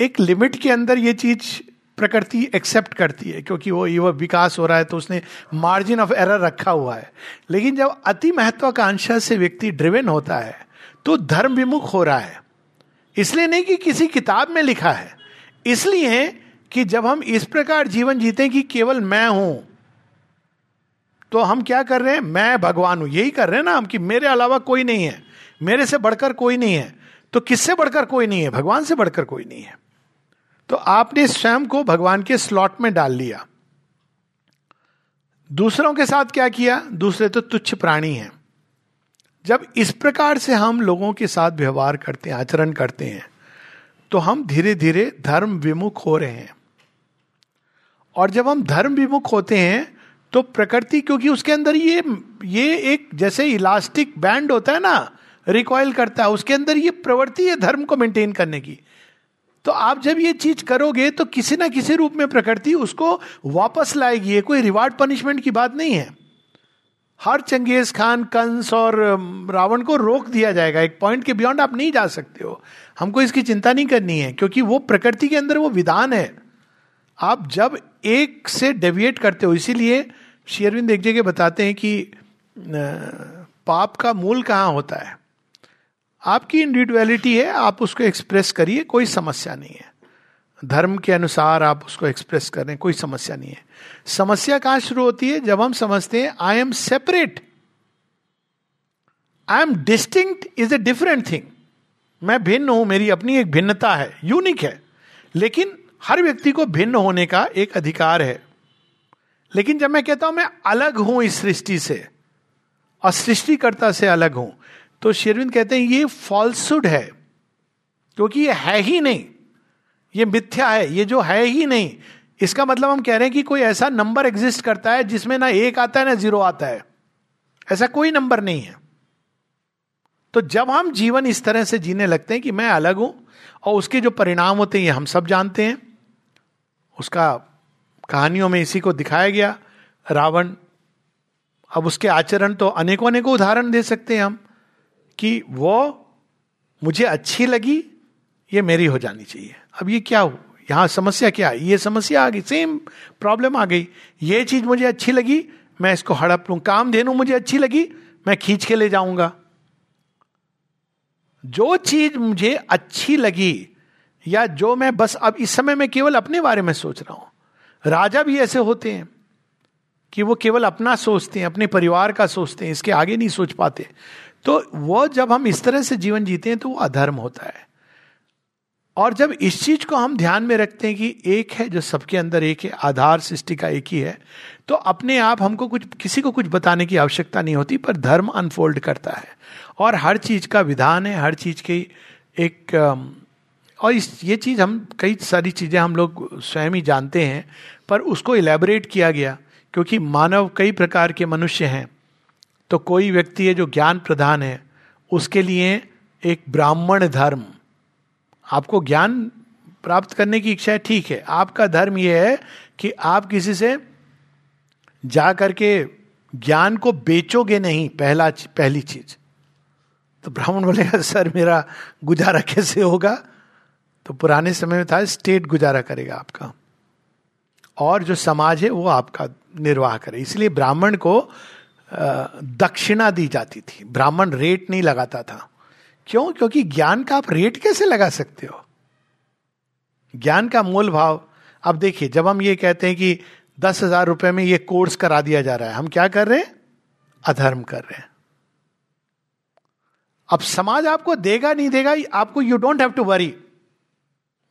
एक लिमिट के अंदर ये चीज़ प्रकृति एक्सेप्ट करती है, क्योंकि वो युवा विकास हो रहा है तो उसने मार्जिन ऑफ़ एरर रखा हुआ है। लेकिन जब अति महत्वाकांक्षा से व्यक्ति ड्रिवेन होता है तो धर्म विमुख हो रहा है। इसलिए नहीं कि किसी किताब में लिखा है। इसलिए कि जब हम इस प्रकार जीवन जीते कि केवल मैं हूँ तो हम क्या कर रहे हैं? मैं भगवान हूँ। यही कर रहे हैं ना हम कि मेरे अलावा कोई नहीं है। मेरे से बढ़कर कोई नहीं है। तो किससे बढ़कर कोई नहीं है? भगवान से बढ़कर कोई नहीं है। तो आपने स्वयं को भगवान के स्लॉट में डाल लिया। दूसरों के साथ क्या किया? दूसरे तो तुच्छ प्राणी हैं। जब इस प्रकार से हम लोगों के साथ व्यवहार करते हैं, आचरण करते हैं तो हम धीरे धीरे धर्म विमुख हो रहे हैं। और जब हम धर्म विमुख होते हैं तो प्रकृति, क्योंकि उसके अंदर ये ये एक जैसे इलास्टिक बैंड होता है ना रिकॉयल करता है, उसके अंदर ये प्रवृत्ति है धर्म को मेंटेन करने की। तो आप जब ये चीज़ करोगे तो किसी ना किसी रूप में प्रकृति उसको वापस लाएगी। ये कोई रिवार्ड पनिशमेंट की बात नहीं है। हर चंगेज खान, कंस और रावण को रोक दिया जाएगा। एक पॉइंट के बियॉन्ड आप नहीं जा सकते हो। हमको इसकी चिंता नहीं करनी है, क्योंकि वो प्रकृति के अंदर वो विधान है। आप जब एक से डेविएट करते हो, इसीलिए शेयरविंद एक जगह बताते हैं कि पाप का मूल कहाँ होता है? आपकी इंडिविजुअलिटी है, आप उसको एक्सप्रेस करिए, कोई समस्या नहीं है। धर्म के अनुसार आप उसको एक्सप्रेस करें कोई समस्या नहीं है। समस्या कहाँ शुरू होती है? जब हम समझते हैं I am separate I am distinct is a different thing मैं भिन्न हूँ, मेरी अपनी एक भिन्नता है यूनिक है। लेकिन हर व्यक्ति को भिन्न होने का एक अधिकार है। लेकिन जब मैं कहता हूँ, मैं अलग हूँ इस सृष्टि से, और सृष्टिकर्ता से अलग हूँ तो शेरविंद कहते हैं, ये फॉल्सुड है, क्योंकि ये है ही नहीं। ये मिथ्या है, ये जो है ही नहीं। इसका मतलब हम कह रहे हैं कि कोई ऐसा नंबर एग्जिस्ट करता है, जिसमें ना एक आता है, ना ज़ीरो आता है। ऐसा कोई नंबर नहीं है। तो जब हम जीवन इस तरह से जीने लगते हैं कि मैं अलग हूँ, और उसके जो परिणाम होते हैं हम सब जानते हैं, उसका कहानियों में इसी को दिखाया गया। रावण, अब उसके आचरण तो अनेकों अनेकों उदाहरण दे सकते हैं हम। कि वो मुझे अच्छी लगी, ये मेरी हो जानी चाहिए। अब ये क्या हो यहाँ समस्या क्या है? ये समस्या आ गई सेम प्रॉब्लम आ गई। ये चीज़ मुझे अच्छी लगी, मैं इसको हड़प लू। काम धेनु मुझे अच्छी लगी, मैं खींच के ले जाऊँगा। जो चीज़ मुझे अच्छी लगी, या जो मैं बस अब इस समय में केवल अपने बारे में सोच रहा हूँ। राजा भी ऐसे होते हैं कि वो केवल अपना सोचते हैं, अपने परिवार का सोचते हैं, इसके आगे नहीं सोच पाते। तो वो जब हम इस तरह से जीवन जीते हैं तो वो अधर्म होता है। और जब इस चीज़ को हम ध्यान में रखते हैं कि एक है जो सबके अंदर एक है, आधार सृष्टि का एक ही है तो अपने आप हमको कुछ, किसी को कुछ बताने की आवश्यकता नहीं होती, पर धर्म अनफोल्ड करता है। और हर चीज़ का विधान है, हर चीज़ की एक और इस, ये चीज़ हम, कई सारी चीज़ें हम लोग स्वयं ही जानते हैं, पर उसको इलेबोरेट किया गया, क्योंकि मानव कई प्रकार के मनुष्य हैं। तो कोई व्यक्ति है जो ज्ञान प्रधान है, उसके लिए एक ब्राह्मण धर्म। आपको ज्ञान प्राप्त करने की इच्छा है, ठीक है। आपका धर्म यह है कि आप किसी से जा करके ज्ञान को बेचोगे नहीं, पहला पहली चीज़। तो ब्राह्मण बोलेगा, सर, मेरा गुजारा कैसे होगा? तो पुराने समय में था, स्टेट गुजारा करेगा आपका। और जो समाज है, वो आपका निर्वाह करे। इसलिए ब्राह्मण को दक्षिणा दी जाती थी। ब्राह्मण रेट नहीं लगाता था। क्यों? क्योंकि ज्ञान का आप रेट कैसे लगा सकते हो? ज्ञान का मूल भाव, अब देखिए, जब हम ये कहते हैं कि दस हज़ार रुपए में ये कोर्स करा दिया जा रहा है, हम क्या कर रहे हैं? अधर्म कर रहे हैं। अब समाज आपको देगा, नहीं देगा, आपको you don't have to worry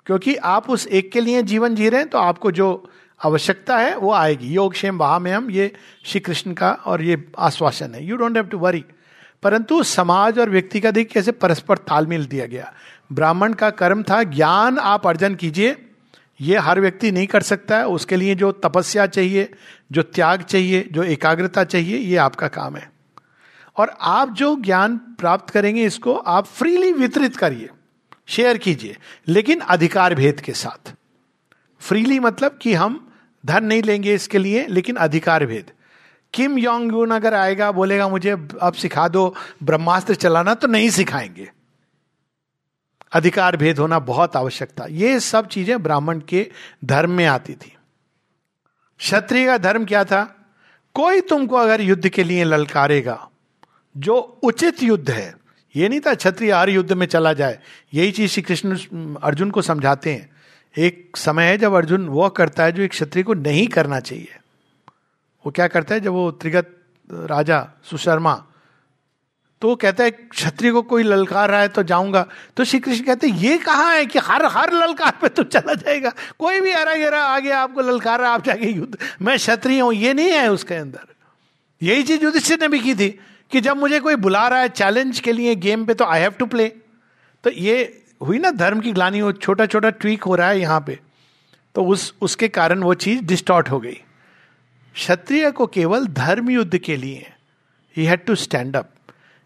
क्योंकि आप उस एक के लिए जीवन जी रहे हैं तो आपको जो आवश्यकता है, वो आएगी। योग क्षेम वहा में हम, ये श्री कृष्ण का और ये आश्वासन है। You don't have to worry परंतु समाज और व्यक्ति का देख कैसे परस्पर तालमेल दिया गया। ब्राह्मण का कर्म था, ज्ञान आप अर्जन कीजिए। ये हर व्यक्ति नहीं कर सकता है, उसके लिए जो तपस्या चाहिए, जो त्याग चाहिए, जो एकाग्रता चाहिए, ये आपका काम है। और आप जो ज्ञान प्राप्त करेंगे, इसको आप फ्रीली वितरित करिए। शेयर कीजिए, लेकिन अधिकार भेद के साथ। फ्रीली मतलब कि हम धन नहीं लेंगे इसके लिए, लेकिन अधिकार भेद। किम योंग यून अगर आएगा, बोलेगा मुझे, अब सिखा दो, ब्रह्मास्त्र चलाना तो नहीं सिखाएँगे। अधिकार भेद होना बहुत आवश्यकता। ये सब चीज़ें ब्राह्मण के धर्म में आती थी। क्षत्रिय का धर्म क्या था? कोई तुमको अगर युद्ध के लिए ललकारेगा, जो उचित युद्ध है, ये नहीं था क्षत्रिय हर युद्ध में चला जाए, यही चीज़ श्री कृष्ण, अर्जुन को समझाते हैं। एक समय है जब अर्जुन वो करता है जो एक क्षत्रिय को नहीं करना चाहिए। वो क्या करता है? जब वो त्रिगत राजा सुशर्मा तो वो कहता है, क्षत्रिय को कोई ललकार रहा है तो जाऊँगा। तो श्री कृष्ण कहते हैं, ये कहा है कि हर हर ललकार पे तो चला जाएगा। कोई भी हरा आ गया आपको ललकार रहा आप जाके युद्ध, मैं क्षत्रिय हूँ, ये नहीं है उसके अंदर। यही चीज़ युधिष्ठिर ने भी की थी कि जब मुझे कोई बुला रहा है चैलेंज के लिए गेम पे तो आई हैव टू प्ले तो ये हुई ना धर्म की ग्लानी, वो छोटा छोटा ट्वीक हो रहा है यहाँ पे। तो उस, उसके कारण वो चीज़ डिस्टॉर्ट हो गई। क्षत्रिय को केवल धर्म युद्ध के लिए ही हैड टू स्टैंड अप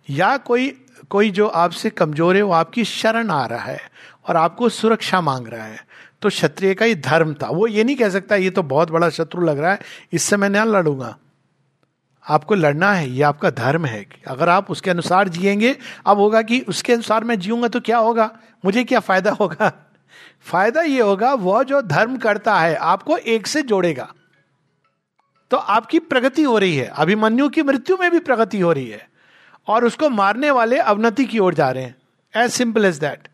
या कोई कोई जो आपसे कमज़ोर है, वो आपकी शरण आ रहा है और आपको सुरक्षा मांग रहा है। तो क्षत्रिय का ही धर्म था। वो ये नहीं कह सकता, ये तो बहुत बड़ा शत्रु लग रहा है इससे मैं न लड़ूँगा। आपको लड़ना है, ये आपका धर्म है अगर आप उसके अनुसार जिएँगे, अब होगा कि उसके अनुसार मैं जीऊँगा तो क्या होगा? मुझे क्या फ़ायदा होगा? फ़ायदा ये होगा, वह जो धर्म करता है, आपको एक से जोड़ेगा। तो आपकी प्रगति हो रही है, अभिमन्यु की मृत्यु में भी प्रगति हो रही है, और उसको मारने वाले अवनति की ओर जा रहे हैं। एज सिंपल एज दैट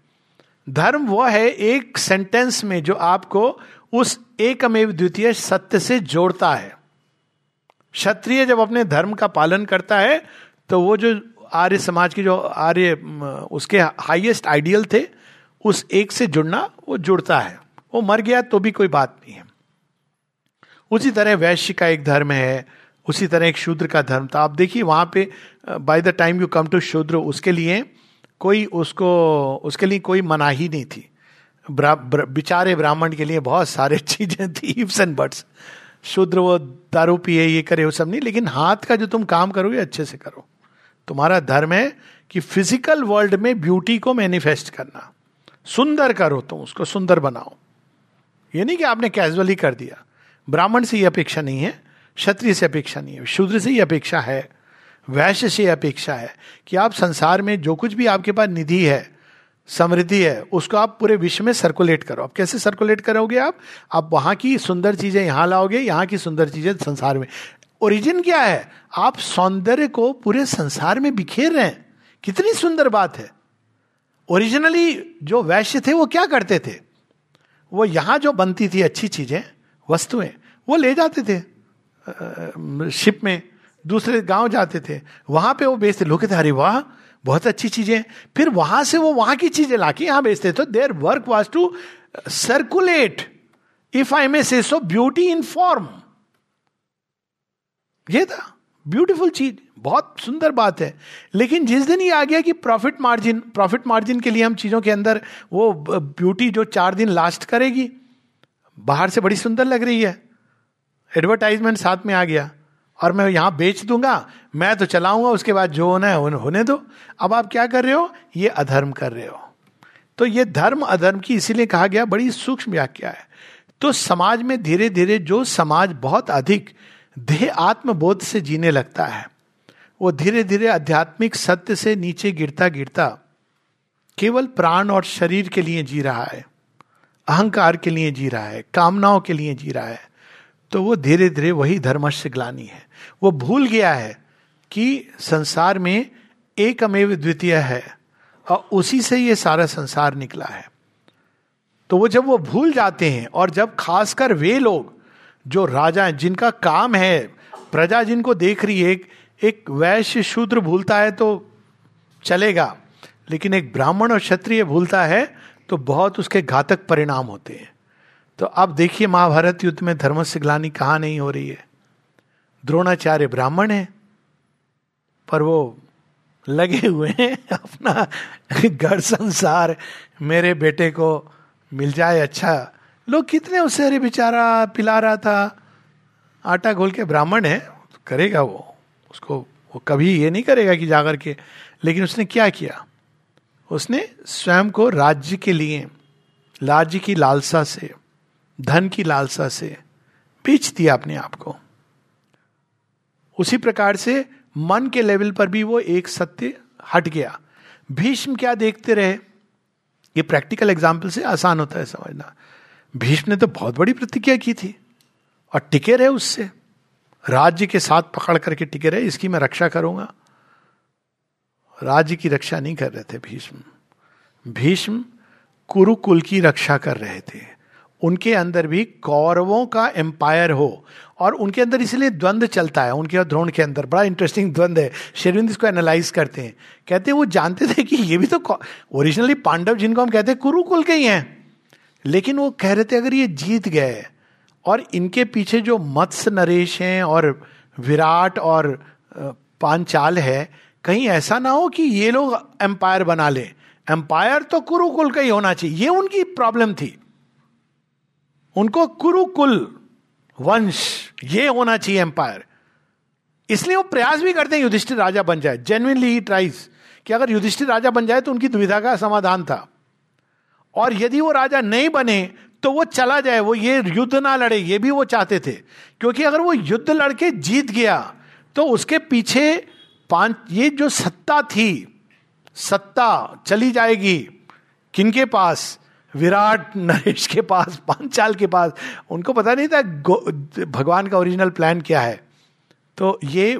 धर्म वह है, एक सेंटेंस में जो आपको उस एकमेव द्वितीय सत्य से जोड़ता है। क्षत्रिय जब अपने धर्म का पालन करता है तो वो जो आर्य समाज के जो आर्य उसके हाईएस्ट आइडियल थे, उस एक से जुड़ना, वो जुड़ता है। वो मर गया तो भी कोई बात नहीं है। उसी तरह वैश्य का एक धर्म है, उसी तरह एक शूद्र का धर्म। था आप देखिए वहाँ पे by the time you come to shudra, उसके लिए कोई उसको, उसके लिए कोई मनाही नहीं थी। बिचारे ब्राह्मण के लिए बहुत सारे चीज़ें थी, इफ्स एंड बट्स शूद्र वो दारू पिए, ये करे, वो सब नहीं, लेकिन हाथ का जो तुम काम करोगे अच्छे से करो। तुम्हारा धर्म है कि फ़िज़िकल वर्ल्ड में ब्यूटी को मैनिफेस्ट करना। सुंदर करो तुम उसको, सुंदर बनाओ। ये नहीं कि आपने कैजुअली कर दिया। ब्राह्मण से ये अपेक्षा नहीं है, क्षत्रिय से अपेक्षा नहीं है, शूद्र से ही अपेक्षा है, वैश्य से अपेक्षा है कि आप संसार में जो कुछ भी आपके पास निधि है समृद्धि है, उसको आप पूरे विश्व में सर्कुलेट करो। आप कैसे सर्कुलेट करोगे आप? आप वहाँ की सुंदर चीज़ें यहाँ लाओगे, यहाँ की सुंदर चीज़ें संसार में। ओरिजिन क्या है? आप सौंदर्य को पूरे संसार में बिखेर रहे हैं। कितनी सुंदर बात है। ओरिजिनली जो वैश्य थे, वो क्या करते थे? वो यहाँ जो बनती थी अच्छी चीज़ें, वस्तुएँ, वो ले जाते थे। शिप में, दूसरे गाँव जाते थे। वहाँ पे वो बेचते, लोग थे अरे वाह बहुत अच्छी चीज़ें फिर वहाँ से वो वहाँ की चीज़ें लाके यहाँ बेचते तो there work was to circulate if I may say so beauty in form ये था। ब्यूटीफुल चीज़। बहुत सुंदर बात है। लेकिन जिस दिन ये आ गया कि प्रॉफिट मार्जिन प्रॉफिट मार्जिन के लिए हम चीज़ों के अंदर वो ब्यूटी जो चार दिन लास्ट करेगी, बाहर से बड़ी सुंदर लग रही है। एडवर्टाइजमेंट साथ में आ गया। और मैं यहाँ बेच दूँगा, मैं तो चलाऊँगा, उसके बाद जो होना है होने दो। अब आप क्या कर रहे हो? ये अधर्म कर रहे हो। तो ये धर्म अधर्म की इसीलिए कहा गया, बड़ी सूक्ष्म व्याख्या है। तो समाज में धीरे धीरे जो समाज बहुत अधिक देह आत्मबोध से जीने लगता है, वो धीरे धीरे आध्यात्मिक सत्य से नीचे गिरता गिरता केवल प्राण और शरीर के लिए जी रहा है, अहंकार के लिए जी रहा है, कामनाओं के लिए जी रहा है। तो वो धीरे धीरे वही धर्मस्य ग्लानी है। वो भूल गया है कि संसार में एक अमेव द्वितीय है और उसी से ये सारा संसार निकला है। तो वो जब वो भूल जाते हैं और जब खासकर वे लोग जो राजा हैं जिनका काम है प्रजा जिनको देख रही है एक, एक वैश्य शूद्र भूलता है तो चलेगा लेकिन एक ब्राह्मण और क्षत्रिय भूलता है तो बहुत उसके घातक परिणाम होते हैं। तो अब देखिए महाभारत युद्ध में धर्म से ग्लानी कहाँ नहीं हो रही है। द्रोणाचार्य ब्राह्मण है, पर वो लगे हुए हैं अपना घर संसार, मेरे बेटे को मिल जाए अच्छा। लोग कितने उससे अरे बेचारा पिला रहा था। आटा घोल के ब्राह्मण है, करेगा वो, उसको, वो कभी ये नहीं करेगा कि जाकर के। लेकिन उसने क्या किया? उसने स्वयं को राज्य के लिए, राज्य की लालसा से धन की लालसा से बेच दिया अपने आप को। उसी प्रकार से मन के लेवल पर भी वो एक सत्य हट गया। भीष्म क्या देखते रहे? ये प्रैक्टिकल एग्ज़ाम्पल से आसान होता है समझना। भीष्म ने तो बहुत बड़ी प्रतिज्ञा की थी और टिके रहे उससे। राज्य के साथ पकड़ करके टिके रहे, इसकी मैं रक्षा करूँगा। राज्य की रक्षा नहीं कर रहे थे भीष्म। भीष्म कुरुकुल की रक्षा कर रहे थे। उनके अंदर भी कौरवों का एम्पायर हो। और उनके अंदर इसलिए द्वंद्व चलता है, उनके और द्रोण के अंदर। बड़ा इंटरेस्टिंग द्वंद्व है। शेरविंद इसको एनालाइज करते हैं। कहते हैं, वो जानते थे कि ये भी तो ओरिजिनली पांडव जिनको हम कहते हैं, कुरुकुल के ही हैं। लेकिन वो कह रहे थे, अगर ये जीत गए और इनके पीछे जो मत्स्य नरेश हैं और विराट और पांचाल है, कहीं ऐसा ना हो कि ये लोग एम्पायर बना ले। एम्पायर तो कुरुकुल का ही होना चाहिए। ये उनकी प्रॉब्लम थी। उनको कुरुकुल, वंश, ये होना चाहिए एम्पायर इसलिए वो प्रयास भी करते हैं युधिष्ठिर राजा बन जाए। जेन्यनली ही ट्राइज कि अगर युधिष्ठिर राजा बन जाए तो उनकी दुविधा का समाधान था। और यदि वो राजा नहीं बने तो वो चला जाए, वो ये युद्ध ना लड़े, ये भी वो चाहते थे। क्योंकि अगर वो युद्ध लड़के जीत गया तो उसके पीछे पाँच, ये जो सत्ता थी, सत्ता चली जाएगी। किनके पास? विराट नरेश के पास, पांचाल के पास, उनको पता नहीं था भगवान का ओरिजिनल प्लान क्या है। तो ये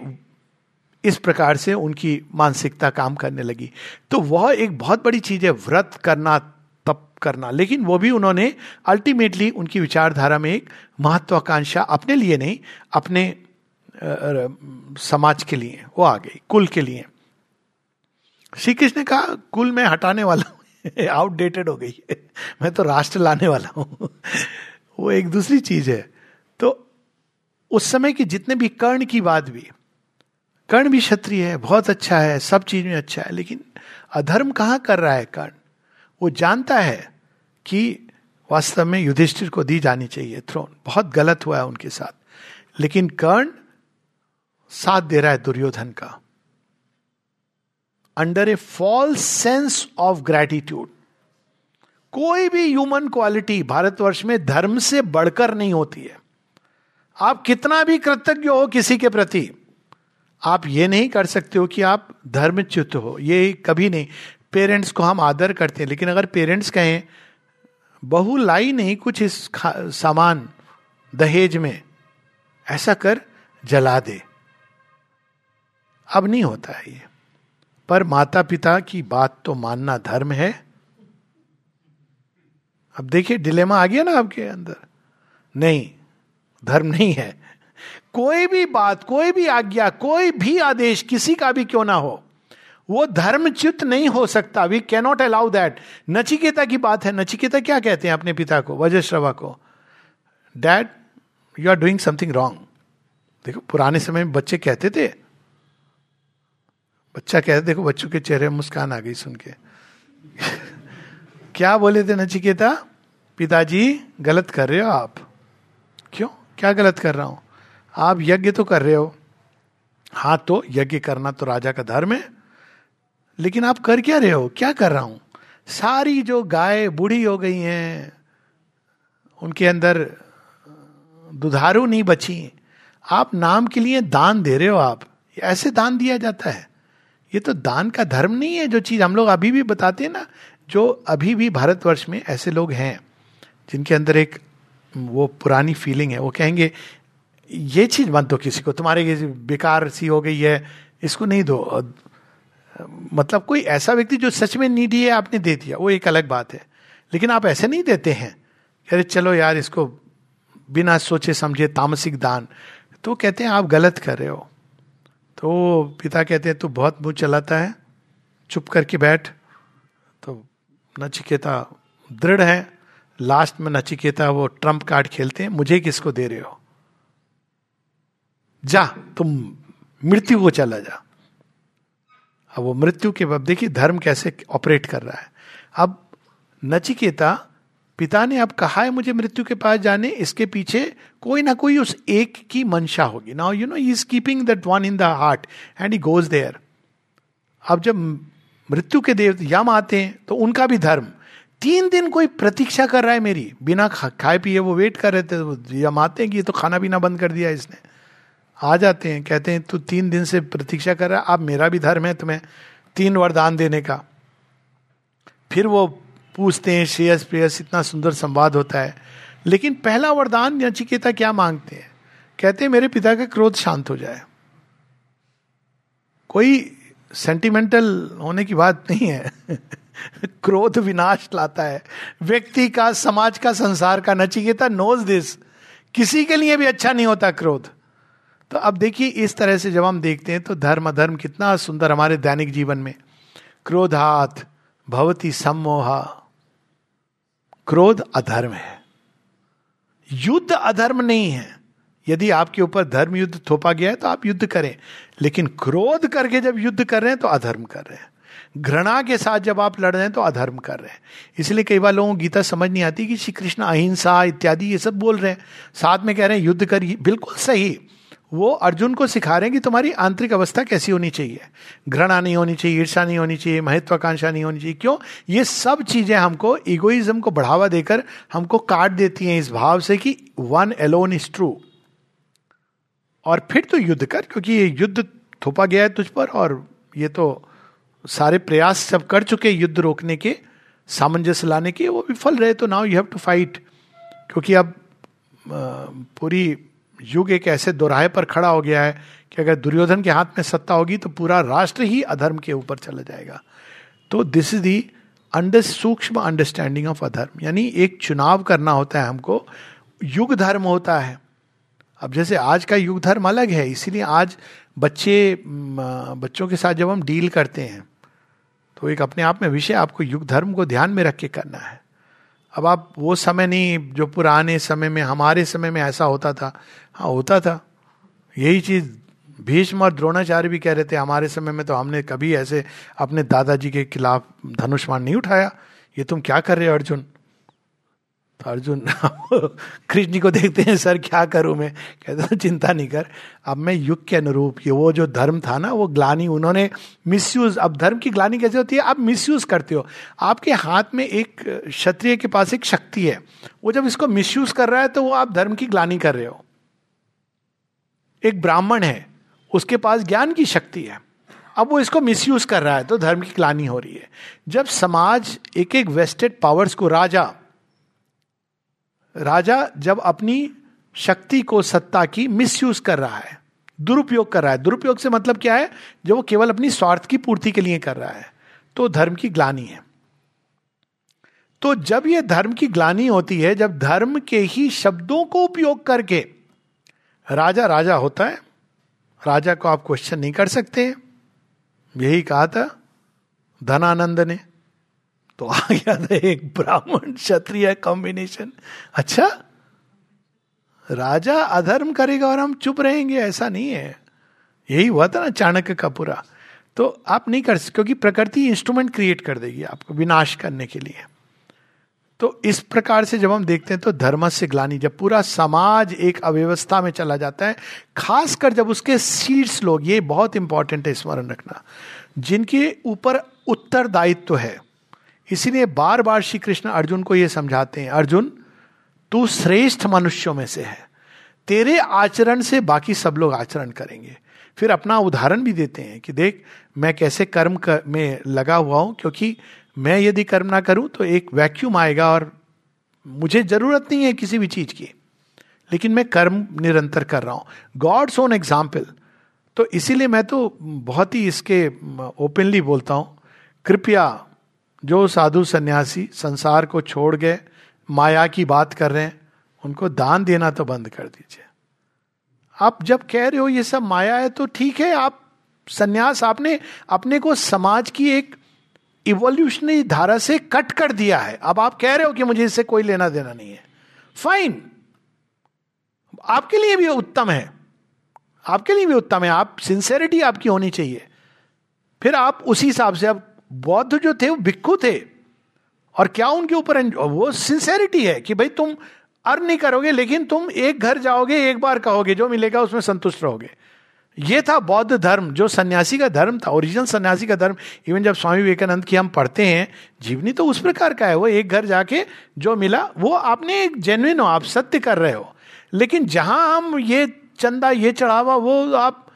इस प्रकार से उनकी मानसिकता काम करने लगी। तो वह एक बहुत बड़ी चीज़ है, व्रत करना, तप करना। लेकिन वो भी उन्होंने अल्टीमेटली उनकी विचारधारा में एक महत्वाकांक्षा अपने लिए नहीं, अपने समाज के लिए, वो आ गई कुल के लिए। श्री कृष्ण कहा, कुल में हटाने वाला आउटडेटेड हो गई। है मैं तो राष्ट्र लाने वाला हूँ। वो एक दूसरी चीज़ है। तो उस समय की जितने भी कर्ण की बात भी, कर्ण भी क्षत्रिय है, बहुत अच्छा है, सब चीज़ में अच्छा है, लेकिन अधर्म कहाँ कर रहा है कर्ण? वो जानता है कि वास्तव में युधिष्ठिर को दी जानी चाहिए थ्रोन बहुत गलत हुआ है उनके साथ। लेकिन कर्ण साथ दे रहा है दुर्योधन का। Under a false sense of gratitude कोई भी ह्यूमन क्वालिटी भारतवर्ष में धर्म से बढ़कर नहीं होती है। आप कितना भी कृतज्ञ हो किसी के प्रति, आप ये नहीं कर सकते हो कि आप धर्मच्युत हो। ये कभी नहीं। पेरेंट्स को हम आदर करते हैं, लेकिन अगर पेरेंट्स कहें, बहु लाई नहीं कुछ इस सामान दहेज में, ऐसा कर जला दे। अब नहीं होता है ये। पर माता पिता की बात तो मानना धर्म है। अब देखिए डिलेमा आ गया ना आपके अंदर। नहीं, धर्म नहीं है। कोई भी बात, कोई भी आज्ञा, कोई भी आदेश किसी का भी क्यों ना हो, वो धर्मच्युत नहीं हो सकता। We cannot allow that Nachiketa की बात है। नचिकेता क्या कहते हैं अपने पिता को, वजश्रवा को? Dad you are doing something wrong देखो, पुराने समय में बच्चे कहते थे बच्चा कहते देखो, बच्चों के चेहरे मुस्कान आ गई सुन के। क्या बोले थे नचिकेता? पिताजी, गलत कर रहे हो आप। क्यों? क्या गलत कर रहा हूँ? आप यज्ञ तो कर रहे हो। हाँ तो यज्ञ करना तो राजा का धर्म है। लेकिन आप कर क्या रहे हो? क्या कर रहा हूँ? सारी जो गाय बूढ़ी हो गई हैं, उनके अंदर दुधारू नहीं बची। आप नाम के लिए दान दे रहे हो आप। ऐसे दान दिया जाता है। ये तो दान का धर्म नहीं है जो चीज़ हम लोग अभी भी बताते हैं ना, जो अभी भी भारतवर्ष में ऐसे लोग हैं, जिनके अंदर एक वो पुरानी फीलिंग है। वो कहेंगे, ये चीज़ मत दो किसी को, तुम्हारे ये बेकार सी हो गई है, इसको नहीं दो। मतलब कोई ऐसा व्यक्ति जो सच में नीडी है, आपने दे दिया, वो एक अलग बात है। लेकिन आप ऐसे नहीं देते हैं अरे चलो यार, इसको बिना सोचे समझे तामसिक दान। तो कहते हैं, आप गलत कर रहे हो। तो पिता कहते हैं, तू बहुत मुँह चलाता है, चुप करके बैठ। तो नचिकेता दृढ़ है। लास्ट में नचिकेता, वो ट्रंप कार्ड खेलते हैं, मुझे किसको दे रहे हो? जा, तुम मृत्यु को चला जा। अब वो मृत्यु के बाद, देखिए, धर्म कैसे ऑपरेट कर रहा है। अब नचिकेता पिता ने अब कहा है मुझे मृत्यु के पास जाने, इसके पीछे कोई ना कोई उस एक की मंशा होगी। Now you know is keeping that one in the heart and he goes there अब जब मृत्यु के देव यम आते हैं तो उनका भी धर्म। तीन दिन कोई प्रतीक्षा कर रहा है मेरी। बिना खाए पिए, वो वेट कर रहे थे यम आते हैं कि ये तो खाना पीना बंद कर दिया इसने। आ जाते हैं, कहते हैं, तू तीन दिन से प्रतीक्षा कर रहा है अब मेरा भी धर्म है तुम्हें तीन वरदान देने का। फिर वो पूछते हैं, श्रेयस प्रेयस, इतना सुंदर संवाद होता है। लेकिन पहला वरदान नचिकेता क्या मांगते हैं? कहते हैं, मेरे पिता का क्रोध शांत हो जाए। कोई सेंटिमेंटल होने की बात नहीं है। क्रोध विनाश लाता है। व्यक्ति का, समाज का, संसार का, नचिकेता नोज़ दिस किसी के लिए भी अच्छा नहीं होता क्रोध। तो अब देखिए, इस तरह से जब हम देखते हैं तो धर्म अधर्म कितना सुंदर हमारे दैनिक जीवन में। क्रोधात भवती सम्मोहा। क्रोध अधर्म है। युद्ध अधर्म नहीं है। यदि आपके ऊपर धर्म युद्ध थोपा गया है तो आप युद्ध करें। लेकिन क्रोध करके जब युद्ध कर रहे हैं तो अधर्म कर रहे हैं। घृणा के साथ जब आप लड़ रहे हैं तो अधर्म कर रहे हैं। इसलिए कई बार लोगों को गीता समझ नहीं आती कि श्री कृष्ण अहिंसा इत्यादि ये सब बोल रहे हैं। साथ में कह रहे हैं, युद्ध करिए। बिल्कुल सही। वो अर्जुन को सिखा रहे हैं कि तुम्हारी आंतरिक अवस्था कैसी होनी चाहिए। घृणा नहीं होनी चाहिए ईर्षा नहीं होनी चाहिए, महत्वाकांक्षा नहीं होनी चाहिए। क्यों? ये सब चीज़ें हमको इगोइज्म को बढ़ावा देकर हमको काट देती हैं इस भाव से कि वन एलोन इज़ ट्रू और फिर तो युद्ध कर, क्योंकि ये युद्ध थोपा गया है तुझ पर और ये तो सारे प्रयास सब कर चुके युद्ध रोकने के, सामंजस्य लाने के, वो विफल रहे तो now you have to fight क्योंकि अब पूरी युग एक ऐसे दोराहे पर खड़ा हो गया है कि अगर दुर्योधन के हाथ में सत्ता होगी तो पूरा राष्ट्र ही अधर्म के ऊपर चला जाएगा। तो this is the under sukshma understanding of adharma. यानी एक चुनाव करना होता है हमको। युग धर्म होता है। अब जैसे आज का युग धर्म अलग है, इसीलिए आज बच्चे बच्चों के साथ जब हम डील करते हैं तो एक अपने आप में विषय आपको युग धर्म को ध्यान में रख के करना है। अब आप वो समय नहीं, जो पुराने समय में, हमारे समय में ऐसा होता था हाँ होता था। यही चीज़, भीष्म और द्रोणाचार्य भी कह रहे थे, हमारे समय में तो हमने कभी ऐसे अपने दादाजी के खिलाफ धनुष्मान नहीं उठाया। ये तुम क्या कर रहे हो, अर्जुन? तो अर्जुन, कृष्ण जी को देखते हैं, सर, क्या करूँ मैं? कहते चिंता नहीं कर, अब मैं युग के अनुरूप, ये वो जो धर्म था ना, वो ग्लानी, उन्होंने मिसयूज, अब धर्म की ग्लानी कैसे होती है? आप मिसयूज करते हो। आपके हाथ में एक क्षत्रिय के पास एक शक्ति है, वो जब इसको मिसयूज कर रहा है तो वो आप धर्म की ग्लानी कर रहे हो। एक ब्राह्मण है, उसके पास ज्ञान की शक्ति है। अब वो इसको मिसयूज कर रहा है तो धर्म की ग्लानी हो रही है। जब समाज एक एक वेस्टेड पावर्स को राजा राजा जब अपनी शक्ति को सत्ता की मिसयूज कर रहा है, दुरुपयोग कर रहा है, दुरुपयोग से मतलब क्या है? जो वो केवल अपनी स्वार्थ की पूर्ति के लिए कर रहा है तो धर्म की ग्लानी है। तो जब यह धर्म की ग्लानी होती है, जब धर्म के ही शब्दों को उपयोग करके राजा राजा होता है। राजा को आप क्वेश्चन नहीं कर सकते। यही कहा था धनानंद ने। तो आ गया था एक ब्राह्मण क्षत्रिय कॉम्बिनेशन अच्छा राजा अधर्म करेगा और हम चुप रहेंगे, ऐसा नहीं है। यही हुआ था ना चाणक्य का पूरा। तो आप नहीं कर सकते, क्योंकि प्रकृति इंस्ट्रूमेंट क्रिएट कर देगी आपको, विनाश करने के लिए। तो इस प्रकार से जब हम देखते हैं तो धर्म से ग्लानी जब पूरा समाज एक अव्यवस्था में चला जाता है खासकर जब उसके सीड्स लोग ये बहुत इंपॉर्टेंट है स्मरण रखना जिनके ऊपर उत्तरदायित्व तो है। इसीलिए बार बार श्री कृष्ण अर्जुन को यह समझाते हैं अर्जुन तू श्रेष्ठ मनुष्यों में से है। तेरे आचरण से बाकी सब लोग आचरण करेंगे। फिर अपना उदाहरण भी देते हैं कि देख मैं कैसे कर्म कर, में लगा हुआ हूँ क्योंकि मैं यदि कर्म ना करूँ तो एक वैक्यूम आएगा और मुझे ज़रूरत नहीं है किसी भी चीज़ की। लेकिन मैं कर्म निरंतर कर रहा हूँ। गॉड्स ओन एग्ज़ाम्पल तो इसीलिए मैं तो बहुत ही इसके ओपनली बोलता हूँ। कृपया जो साधु सन्यासी संसार को छोड़ गए, माया की बात कर रहे हैं, उनको दान देना तो बंद कर दीजिए। आप जब कह रहे हो ये सब माया है तो ठीक है, आप सन्यास, आपने अपने को समाज की एक इवोल्यूशनरी धारा से कट कर दिया है। अब आप कह रहे हो कि मुझे इससे कोई लेना देना नहीं है। फाइन आपके लिए भी उत्तम है। आपके लिए भी उत्तम है। आप सिंसेरिटी आपकी होनी चाहिए। फिर आप उसी हिसाब से, अब बौद्ध जो थे, वो भिक्खु थे। और क्या उनके ऊपर वो सिंसेरिटी है कि भाई तुम अर्न नहीं करोगे, लेकिन तुम एक घर जाओगे, एक बार कहोगे, जो मिलेगा उसमें संतुष्ट रहोगे। ये था बौद्ध धर्म, जो सन्यासी का धर्म था ओरिजिनल सन्यासी का धर्म। इवन जब स्वामी विवेकानंद की हम पढ़ते हैं, जीवनी तो उस प्रकार का है, वो एक घर जाके जो मिला, वो आपने जेन्युन हो, आप सत्य कर रहे हो। लेकिन जहाँ हम ये चंदा, ये चढ़ावा, वो आप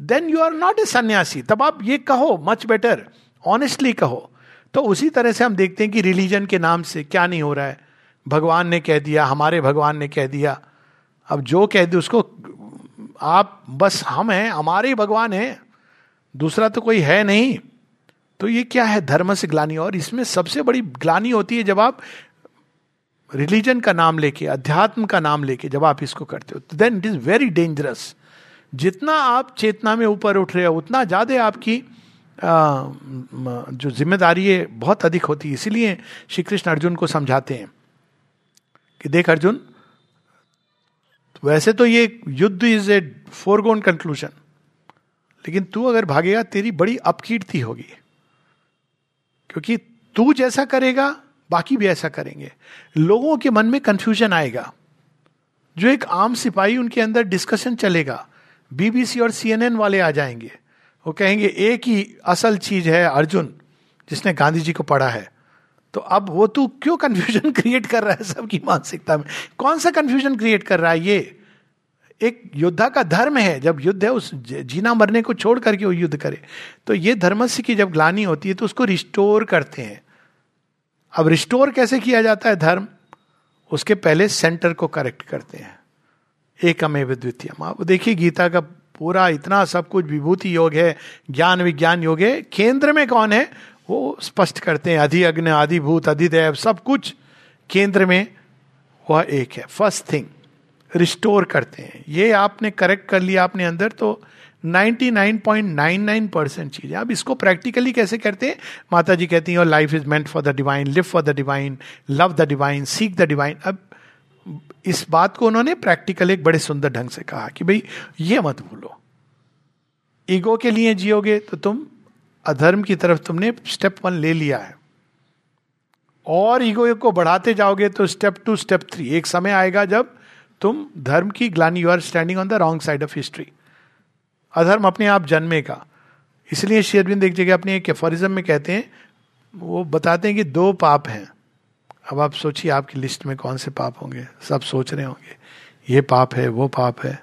then you are not a sannyasi. तब आप ये कहो मच बेटर ऑनेस्टली कहो। तो उसी तरह से हम देखते हैं कि रिलीजन के नाम से क्या नहीं हो रहा है। भगवान ने कह दिया, हमारे भगवान ने कह दिया। अब जो कह दे, उसको आप बस हम हैं हमारे ही भगवान हैं। दूसरा तो कोई है नहीं। तो ये क्या है धर्म से ग्लानी? और इसमें सबसे बड़ी ग्लानी होती है जब आप रिलीजन का नाम लेके अध्यात्म का नाम लेके जब आप इसको करते हो तो then it is very dangerous जितना आप चेतना में ऊपर उठ रहे हो उतना ज़्यादा आपकी आ, जो ज़िम्मेदारी है बहुत अधिक होती है। इसीलिए श्री कृष्ण अर्जुन को समझाते हैं कि देख अर्जुन वैसे तो ये युद्ध इज़ ए फोरगोन कंक्लूजन लेकिन तू अगर भागेगा, तेरी बड़ी अपकीर्ति होगी। क्योंकि तू जैसा करेगा, बाकी भी ऐसा करेंगे। लोगों के मन में कंफ्यूजन आएगा। जो एक आम सिपाही उनके अंदर डिस्कशन चलेगा बीबीसी और सीएनएन वाले आ जाएँगे। वो कहेंगे, एक ही असल चीज़ है, अर्जुन, जिसने गांधी जी को पढ़ा है। तो अब वो तू क्यों कंफ्यूजन क्रिएट कर रहा है सबकी मानसिकता में? कौन सा कंफ्यूजन क्रिएट कर रहा है ये? एक योद्धा का धर्म है, जब युद्ध है, उस जीना मरने को छोड़ करके वो युद्ध करे। तो ये धर्मस्य की जब ग्लानी होती है तो उसको रिस्टोर करते हैं। अब रिस्टोर कैसे किया जाता है धर्म? उसके पहले सेंटर को करेक्ट करते हैं। एकमेव द्वितीय आप देखिए, गीता का पूरा इतना सब कुछ विभूति योग है, ज्ञान विज्ञान योग है। केंद्र में कौन है? वो स्पष्ट करते हैं अधि अग्नि आदिभूत अधिदेव सब कुछ केंद्र में वह एक है। फ़र्स्ट थिंग रिस्टोर करते हैं। ये आपने करेक्ट कर लिया आपने अंदर तो 99.99 परसेंट चीज़ें। अब इसको प्रैक्टिकली कैसे करते हैं? माता जी कहती हैं life is meant for the divine live for the divine love the divine seek the divine अब इस बात को उन्होंने प्रैक्टिकल एक बड़े सुंदर ढंग से कहा कि भाई, ये मत भूलो। ईगो के लिए जियोगे तो तुम अधर्म की तरफ़ तुमने स्टेप वन ले लिया है। और ईगो को बढ़ाते जाओगे तो स्टेप टू स्टेप थ्री एक समय आएगा जब तुम धर्म की ग्लानी you are standing on the wrong side of history अधर्म अपने आप जन्मेगा इसलिए शेरविंद एक जगह अपने एक एफोरिज्म में कहते हैं, वो बताते हैं कि दो पाप हैं। अब आप सोचिए आपकी लिस्ट में कौन से पाप होंगे। सब सोच रहे होंगे, ये पाप है, वो पाप है।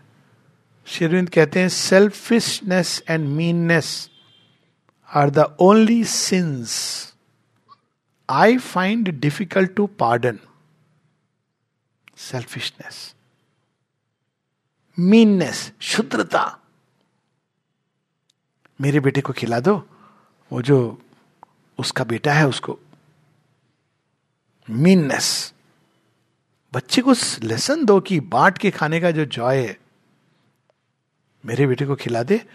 शेरविंद कहते हैं selfishness and meanness are the only sins I find difficult to pardon selfishness meanness शुद्रता मेरे बेटे को खिला दो। वो जो उसका बेटा है उसको। मीननेस बच्चे को लेसन दो कि बांट के खाने का जो जॉय है। मेरे बेटे को खिला दे।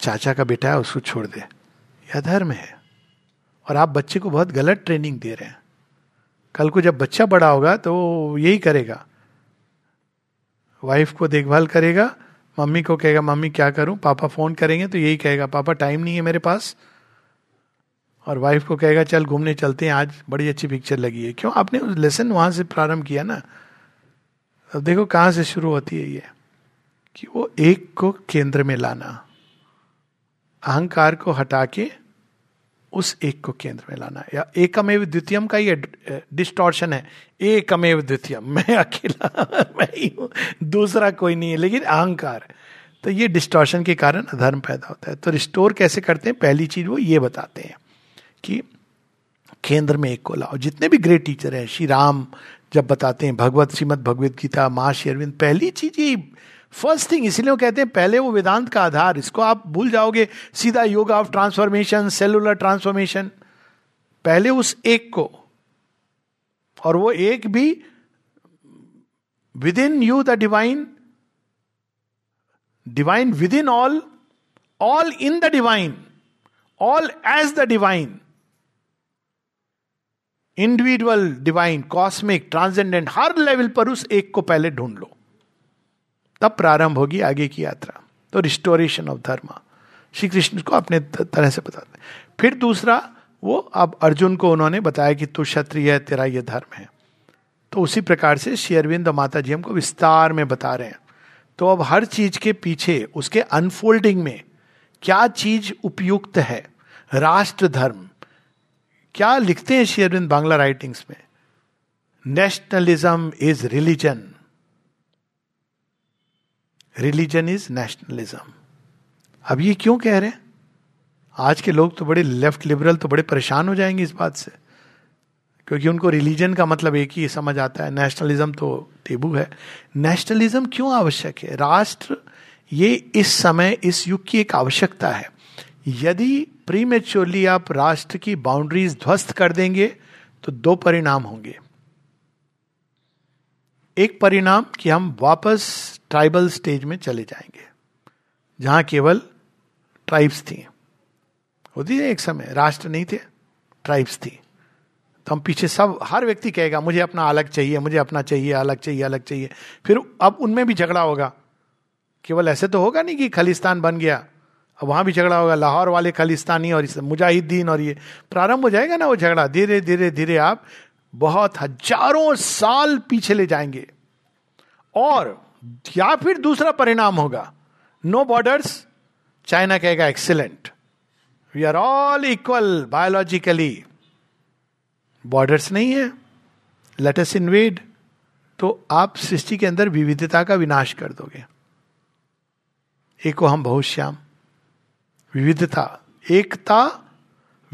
चाचा का बेटा है, उसको छोड़ दे। यह धर्म है। और आप बच्चे को बहुत गलत ट्रेनिंग दे रहे हैं। कल को जब बच्चा बड़ा होगा तो यही करेगा। वाइफ को देखभाल करेगा, मम्मी को कहेगा, मम्मी, क्या करूँ? पापा फ़ोन करेंगे तो यही कहेगा, पापा टाइम नहीं है मेरे पास। और वाइफ को कहेगा, चल घूमने चलते हैं, आज बड़ी अच्छी पिक्चर लगी है। क्यों? आपने उस लेसन वहाँ से प्रारंभ किया ना। अब देखो कहाँ से शुरू होती है ये, कि वो एक को केंद्र में लाना, अहंकार को हटा के उस एक को केंद्र में लाना या एकमेव द्वितीयम का ये डिस्टॉर्शन है। एकमेव द्वितीयम। मैं अकेला, मैं ही हूँ। दूसरा कोई नहीं है, लेकिन अहंकार। तो ये डिस्टॉर्शन के कारण अधर्म पैदा होता है। तो रिस्टोर कैसे करते हैं? पहली चीज़ वो ये बताते हैं कि केंद्र में एक को लाओ। जितने भी ग्रेट टीचर हैं, श्री राम जब बताते हैं, भगवत, श्रीमद भगवत गीता, माँ शेरविंद, पहली चीज़ ये फ़र्स्ट थिंग इसलिए वो कहते हैं, पहले वो वेदांत का आधार, इसको आप भूल जाओगे, सीधा योग ऑफ़ ट्रांसफॉर्मेशन सेलुलर ट्रांसफॉर्मेशन पहले उस एक को, और वो एक भी within you the divine divine within all all in the divine all as the divine individual divine cosmic transcendent her level पर उस एक को पहले ढूंढ लो। तब प्रारंभ होगी आगे की यात्रा? तो रिस्टोरेशन ऑफ़ धर्म श्री कृष्ण को अपने तरह से बताते फिर दूसरा, वो अब अर्जुन को उन्होंने बताया कि तू क्षत्रिय है, तेरा ये धर्म है। तो उसी प्रकार से शेयरविंद माता जी हमको विस्तार में बता रहे हैं। तो अब हर चीज़ के पीछे, उसके अनफोल्डिंग में, क्या चीज़ उपयुक्त है? राष्ट्र धर्म। क्या लिखते हैं शेयरविंद बांग्ला राइटिंग्स में? Nationalism is religion religion is nationalism अब ये क्यों कह रहे हैं? आज के लोग तो बड़े लेफ़्ट लिबरल तो बड़े परेशान हो जाएँगे इस बात से। क्योंकि उनको रिलीजन का मतलब एक ही समझ आता है। नेशनलिज्म तो टेबू है। नेशनलिज्म क्यों आवश्यक है? राष्ट्र, ये इस समय, इस युग की एक आवश्यकता है। यदि प्रीमेच्योरली आप राष्ट्र की बाउंड्रीज ध्वस्त कर देंगे तो दो परिणाम होंगे। एक परिणाम कि हम वापस ट्राइबल स्टेज में चले जाएँगे, जहाँ केवल ट्राइब्स थी। होती है एक समय, राष्ट्र नहीं थे, ट्राइब्स थी। तो हम पीछे सब, हर व्यक्ति कहेगा, मुझे अपना अलग चाहिए, मुझे अपना चाहिए, अलग चाहिए अलग चाहिए। फिर अब उनमें भी झगड़ा होगा। केवल ऐसे तो होगा नहीं कि खालिस्तान बन गया, अब वहाँ भी झगड़ा होगा, लाहौर वाले खालिस्तानी और इस मुजाहिदीन और ये, प्रारंभ हो जाएगा ना वो झगड़ा। धीरे धीरे धीरे आप बहुत हज़ारों साल पीछे ले जाएँगे। और या फिर दूसरा परिणाम होगा। नो बॉर्डर्स चाइना कहेगा excellent we are all equal biologically borders नहीं है। लेटस इनवेड तो आप सृष्टि के अंदर विविधता का विनाश कर दोगे। एक हम बहुत श्याम। विविधता, एकता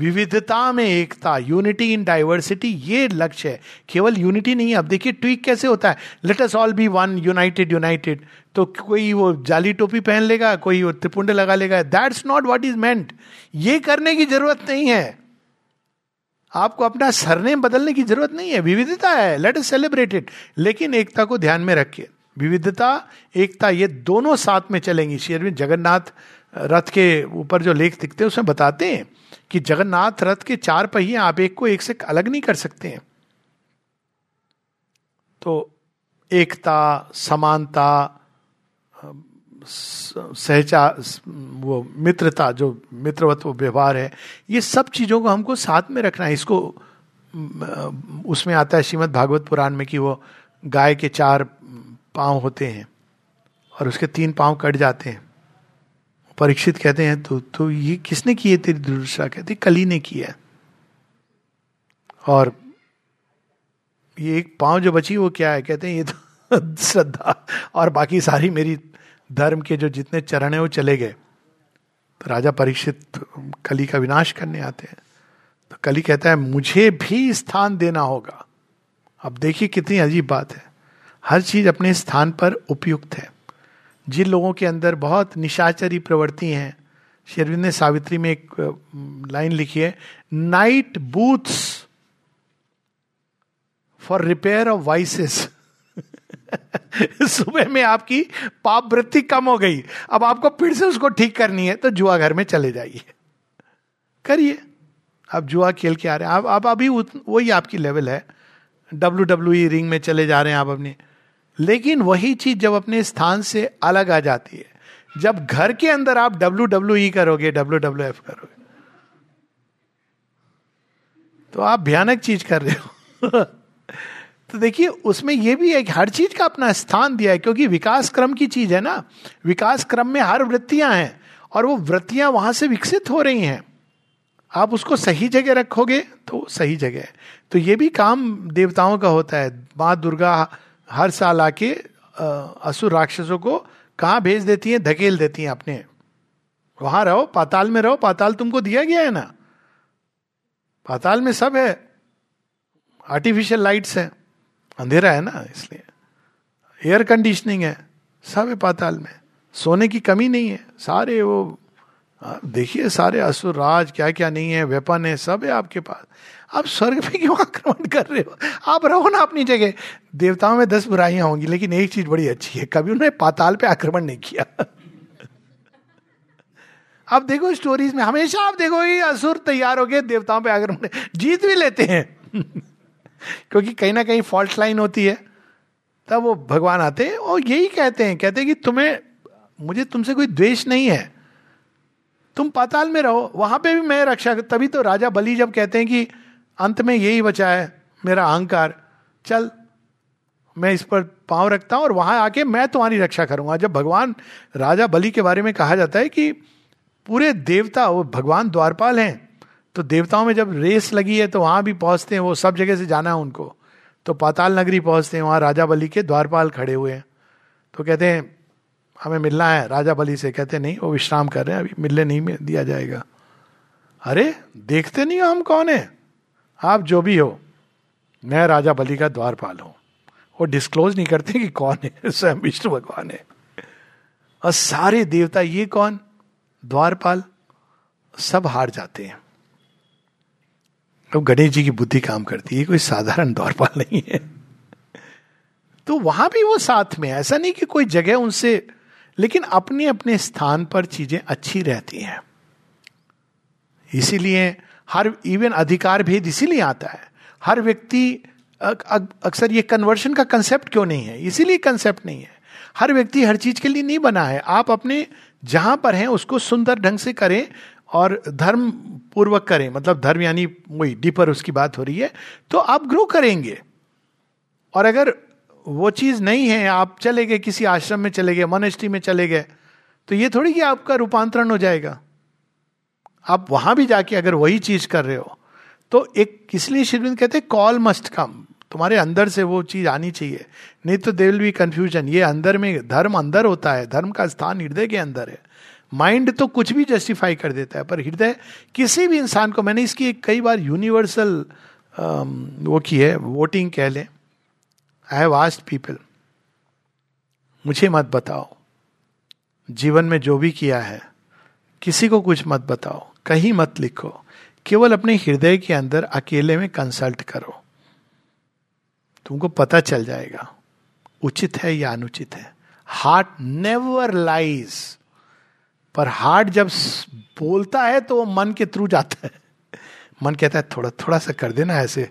विविधता में एकता यूनिटी इन डाइवर्सिटी ये लक्ष्य है। केवल यूनिटी नहीं है। अब देखिए ट्वीक कैसे होता है? Let us all be one united united तो कोई वो जाली टोपी पहन लेगा, कोई वो त्रिपुंड लगा लेगा। That's not what is meant ये करने की ज़रूरत नहीं है। आपको अपना सरनेम बदलने की ज़रूरत नहीं है। विविधता है। लेट अस सेलिब्रेट इट लेकिन एकता को ध्यान में रखिए। विविधता, एकता, ये दोनों साथ में चलेंगी। शेरविंद जगन्नाथ रथ के ऊपर जो लेख दिखते हैं, उसमें बताते हैं। कि जगन्नाथ रथ के चार पहिए आप एक को एक से अलग नहीं कर सकते हैं। तो एकता, समानता, सहचा, वो मित्रता, जो मित्रवत्व व्यवहार है, ये सब चीज़ों को हमको साथ में रखना है। इसको, उसमें आता है श्रीमद भागवत पुराण में कि वो गाय के चार पाँव होते हैं और उसके तीन पाँव कट जाते हैं। परीक्षित कहते हैं तो तो ये किसने की है तेरी दुर्दशा? कहते कली ने की है। और ये एक पाँव जो बची, वो क्या है? कहते हैं, ये तो श्रद्धा। और बाकी सारी मेरी धर्म के जो जितने चरण है, वो चले गए। तो राजा परीक्षित कली का विनाश करने आते हैं। तो कली कहता है, मुझे भी स्थान देना होगा। अब देखिए कितनी अजीब बात है। हर चीज़ अपने स्थान पर उपयुक्त है। जिन लोगों के अंदर बहुत निशाचरी प्रवृत्ति हैं शेरविंद ने सावित्री में एक लाइन लिखी है night booths for repair of vices सुबह में आपकी पाप वृत्ति कम हो गई। अब आपको फिर से उसको ठीक करनी है तो जुआ घर में चले जाइए। करिए। आप जुआ खेल के आ रहे हैं। आप आप अभी वही आपकी लेवल है। डब्ल्यू डब्ल्यू रिंग में चले जा रहे हैं आप अपने। लेकिन वही चीज़ जब अपने स्थान से अलग आ जाती है, जब घर के अंदर आप डब्ल्यू डब्ल्यू ई करोगे डब्ल्यू डब्ल्यू एफ़ करोगे तो आप भयानक चीज़ कर रहे हो। तो देखिए, उसमें यह भी है कि हर चीज़ का अपना स्थान दिया है, क्योंकि विकास क्रम की चीज़ है ना। विकास क्रम में हर वृत्तियाँ हैं, और वो वृत्तियाँ वहाँ से विकसित हो रही हैं। आप उसको सही जगह रखोगे तो सही जगह तो ये भी काम देवताओं का होता है। माँ दुर्गा हर साल आके असुर राक्षसों को कहा भेज देती हैं? धकेल देती हैं अपने। वहाँ रहो, पाताल में रहो। पाताल तुमको दिया गया है ना? पाताल में सब है। आर्टिफिशियल लाइट्स है। अंधेरा है ना इसलिए। एयर कंडीशनिंग है। सब है पाताल में। सोने की कमी नहीं है। सारे वो देखिए सारे असुर, राज क्या क्या नहीं है वेपन है, सब है आपके पास। आप स्वर्ग में क्यों आक्रमण कर रहे हो? आप रहो ना अपनी जगह। देवताओं में दस बुराइयाँ होंगी, लेकिन एक चीज़ बड़ी अच्छी है, कभी उन्होंने पाताल पे आक्रमण नहीं किया। आप देखो स्टोरीज में, हमेशा आप देखो, ये असुर तैयार हो गए, देवताओं पे आक्रमण। जीत भी लेते हैं। क्योंकि कहीं ना कहीं फॉल्ट लाइन होती है। तब वो भगवान आते हैं और यही कहते हैं कहते हैं कि तुम्हें, मुझे तुमसे कोई द्वेष नहीं है। तुम पाताल में रहो, वहाँ पे भी मैं रक्षा तभी तो राजा बलि जब कहते हैं कि अंत में यही बचा है मेरा अहंकार। चल, मैं इस पर पाँव रखता हूँ और वहाँ आके मैं तुम्हारी रक्षा करूँगा। जब भगवान राजा बलि के बारे में कहा जाता है कि पूरे देवता, वो भगवान द्वारपाल हैं तो देवताओं में जब रेस लगी है तो वहाँ भी पहुँचते हैं, वो सब जगह से जाना है उनको। तो पाताल नगरी पहुँचते हैं, वहाँ राजा बलि के द्वारपाल खड़े हुए हैं। तो कहते हैं, हमें मिलना है राजा बलि से। कहते नहीं, वो विश्राम कर रहे हैं, अभी मिलने नहीं दिया जाएगा। अरे, देखते नहीं हो हम कौन है? आप जो भी हो, मैं राजा बलि का द्वारपाल हूँ। वो डिस्क्लोज नहीं करते कि कौन है, स्वयं विष्णु भगवान है। और सारे देवता, ये कौन? द्वारपाल। सब हार जाते हैं। अब गणेश जी की बुद्धि काम करती है कोई साधारण द्वारपाल नहीं है। तो वहाँ भी वो साथ में ऐसा नहीं कि कोई जगह उनसे, लेकिन अपने अपने स्थान पर चीज़ें अच्छी रहती हैं। इसीलिए हर इवन अधिकार भेद इसीलिए आता है। हर व्यक्ति अक्सर ये कन्वर्शन का कंसेप्ट क्यों नहीं है? इसीलिए कंसेप्ट नहीं है। हर व्यक्ति हर चीज़ के लिए नहीं बना है। आप अपने जहाँ पर हैं, उसको सुंदर ढंग से करें और धर्म पूर्वक करें। मतलब धर्म यानी वही डीपर उसकी बात हो रही है। तो आप ग्रो करेंगे। और अगर वो चीज़ नहीं है, आप चले गए, किसी आश्रम में चले गए मोनेस्ट्री में चले गए तो ये थोड़ी कि आपका रूपांतरण हो जाएगा। आप वहाँ भी जाके अगर वही चीज़ कर रहे हो तो एक इसलिए श्रीविंद कहते हैं कॉल मस्ट कम तुम्हारे अंदर से वो चीज़ आनी चाहिए। नहीं तो दे विल बी कंफ्यूजन ये अंदर में धर्म अंदर होता है, धर्म का स्थान हृदय के अंदर है। माइंड तो कुछ भी जस्टिफाई कर देता है, पर हृदय किसी भी इंसान को, मैंने इसकी कई बार यूनिवर्सल वो की है वोटिंग कह लें। आई हैव आस्ट पीपल मुझे मत बताओ, जीवन में जो भी किया है, किसी को कुछ मत बताओ। कहीं मत लिखो। केवल अपने हृदय के अंदर अकेले में कंसल्ट करो। तुमको पता चल जाएगा, उचित है या अनुचित है। हार्ट नेवर लाइज पर हार्ट जब बोलता है तो वो मन के थ्रू जाता है। मन कहता है, थोड़ा थोड़ा सा कर देना ऐसे।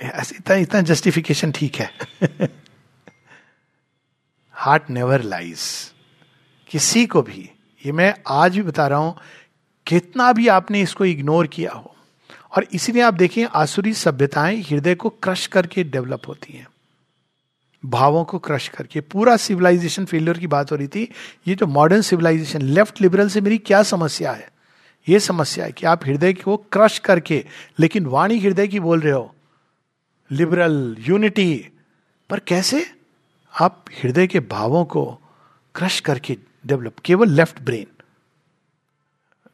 ऐसे इतना इतना जस्टिफिकेशन ठीक है। हार्ट नेवर लाइज किसी को भी, ये मैं आज भी बता रहा हूँ कितना भी आपने इसको इग्नोर किया हो, और इसीलिए आप देखें आसुरी सभ्यताएँ हृदय को क्रश करके डेवलप होती हैं। भावों को क्रश करके। पूरा सिविलाइजेशन फेलियर की बात हो रही थी। ये जो मॉडर्न सिविलाइजेशन लेफ़्ट लिबरल से मेरी क्या समस्या है? ये समस्या है कि आप हृदय को क्रश करके, लेकिन वाणी हृदय की बोल रहे हो लिबरल यूनिटी पर कैसे? आप हृदय के भावों को क्रश करके डेवलप केवल लेफ़्ट ब्रेन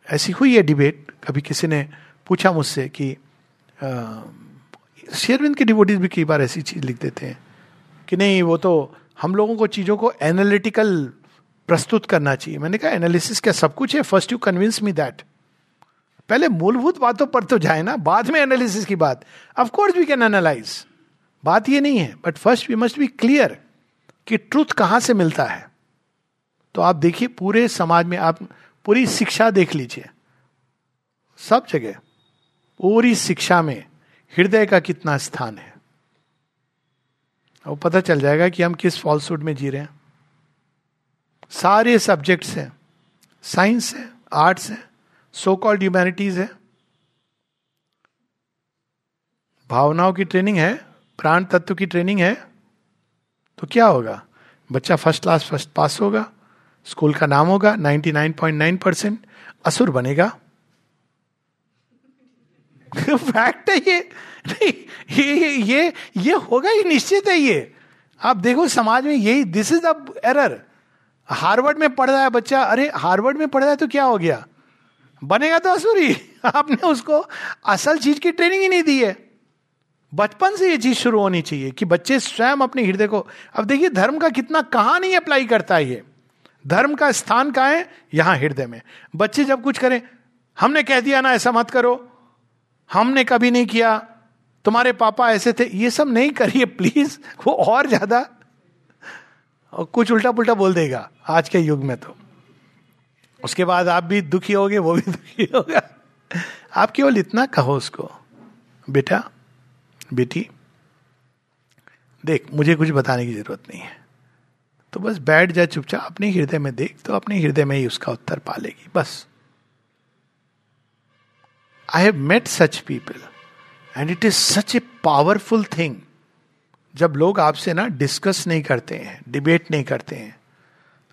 ऐसी हुई है डिबेट कभी किसी ने पूछा मुझसे कि शेरविंद के डिवोटीज भी कई बार ऐसी चीज़ लिख देते हैं कि नहीं, वो तो हम लोगों को चीज़ों को एनालिटिकल प्रस्तुत करना चाहिए। मैंने कहा एनालिसिस क्या सब कुछ है? First you convince me that पहले मूलभूत बातों पर तो जाए ना, बाद में एनालिसिस की बात। Of course we can analyse बात ये नहीं है but first we must be clear कि ट्रूथ कहाँ से मिलता है। तो आप देखिए, पूरे समाज में आप पूरी शिक्षा देख लीजिए। सब जगह, पूरी शिक्षा में हृदय का कितना स्थान है। वो पता चल जाएगा कि हम किस फॉल्सूड में जी रहे हैं। सारे सब्जेक्ट्स हैं साइंस है आर्ट्स है सो कॉल्ड ह्यूमैनिटीज है। भावनाओं की ट्रेनिंग है, प्राण तत्व की ट्रेनिंग है तो क्या होगा? बच्चा फ़र्स्ट क्लास फ़र्स्ट पास होगा। स्कूल का नाम होगा 99.9 परसेंट असुर बनेगा। फैक्ट है ये। नहीं, ये ये ये होगा ही निश्चित है ये। आप देखो, समाज में यही this is the error Harvard में पढ़ रहा है बच्चा, अरे हार्वर्ड में पढ़ रहा है तो क्या हो गया? बनेगा तो असुरी आपने उसको असल चीज़ की ट्रेनिंग ही नहीं दी है। बचपन से ये चीज़ शुरू होनी चाहिए कि बच्चे स्वयं अपने हृदय को, अब देखिए, धर्म का कितना कहाँ नहीं अप्लाई करता है ये। धर्म का स्थान कहा है? यहाँ हृदय में। बच्चे जब कुछ करें, हमने कह दिया ना, ऐसा मत करो। हमने कभी नहीं किया। तुम्हारे पापा ऐसे थे। ये सब नहीं करिए प्लीज़ वो और ज़्यादा। और कुछ उल्टा पुल्टा बोल देगा, आज के युग में तो। उसके बाद आप भी दुखी होगे, वो भी दुखी होगा। आप केवल इतना कहो उसको। बेटा, बेटी, देख, मुझे कुछ बताने की ज़रूरत नहीं है। तो बस बैठ जाए चुपचाप, अपने हृदय में देख तो अपने हृदय में ही उसका उत्तर पालेगी, बस। I have met such people and it is such a powerful thing जब लोग आपसे ना डिस्कस नहीं करते हैं डिबेट नहीं करते हैं,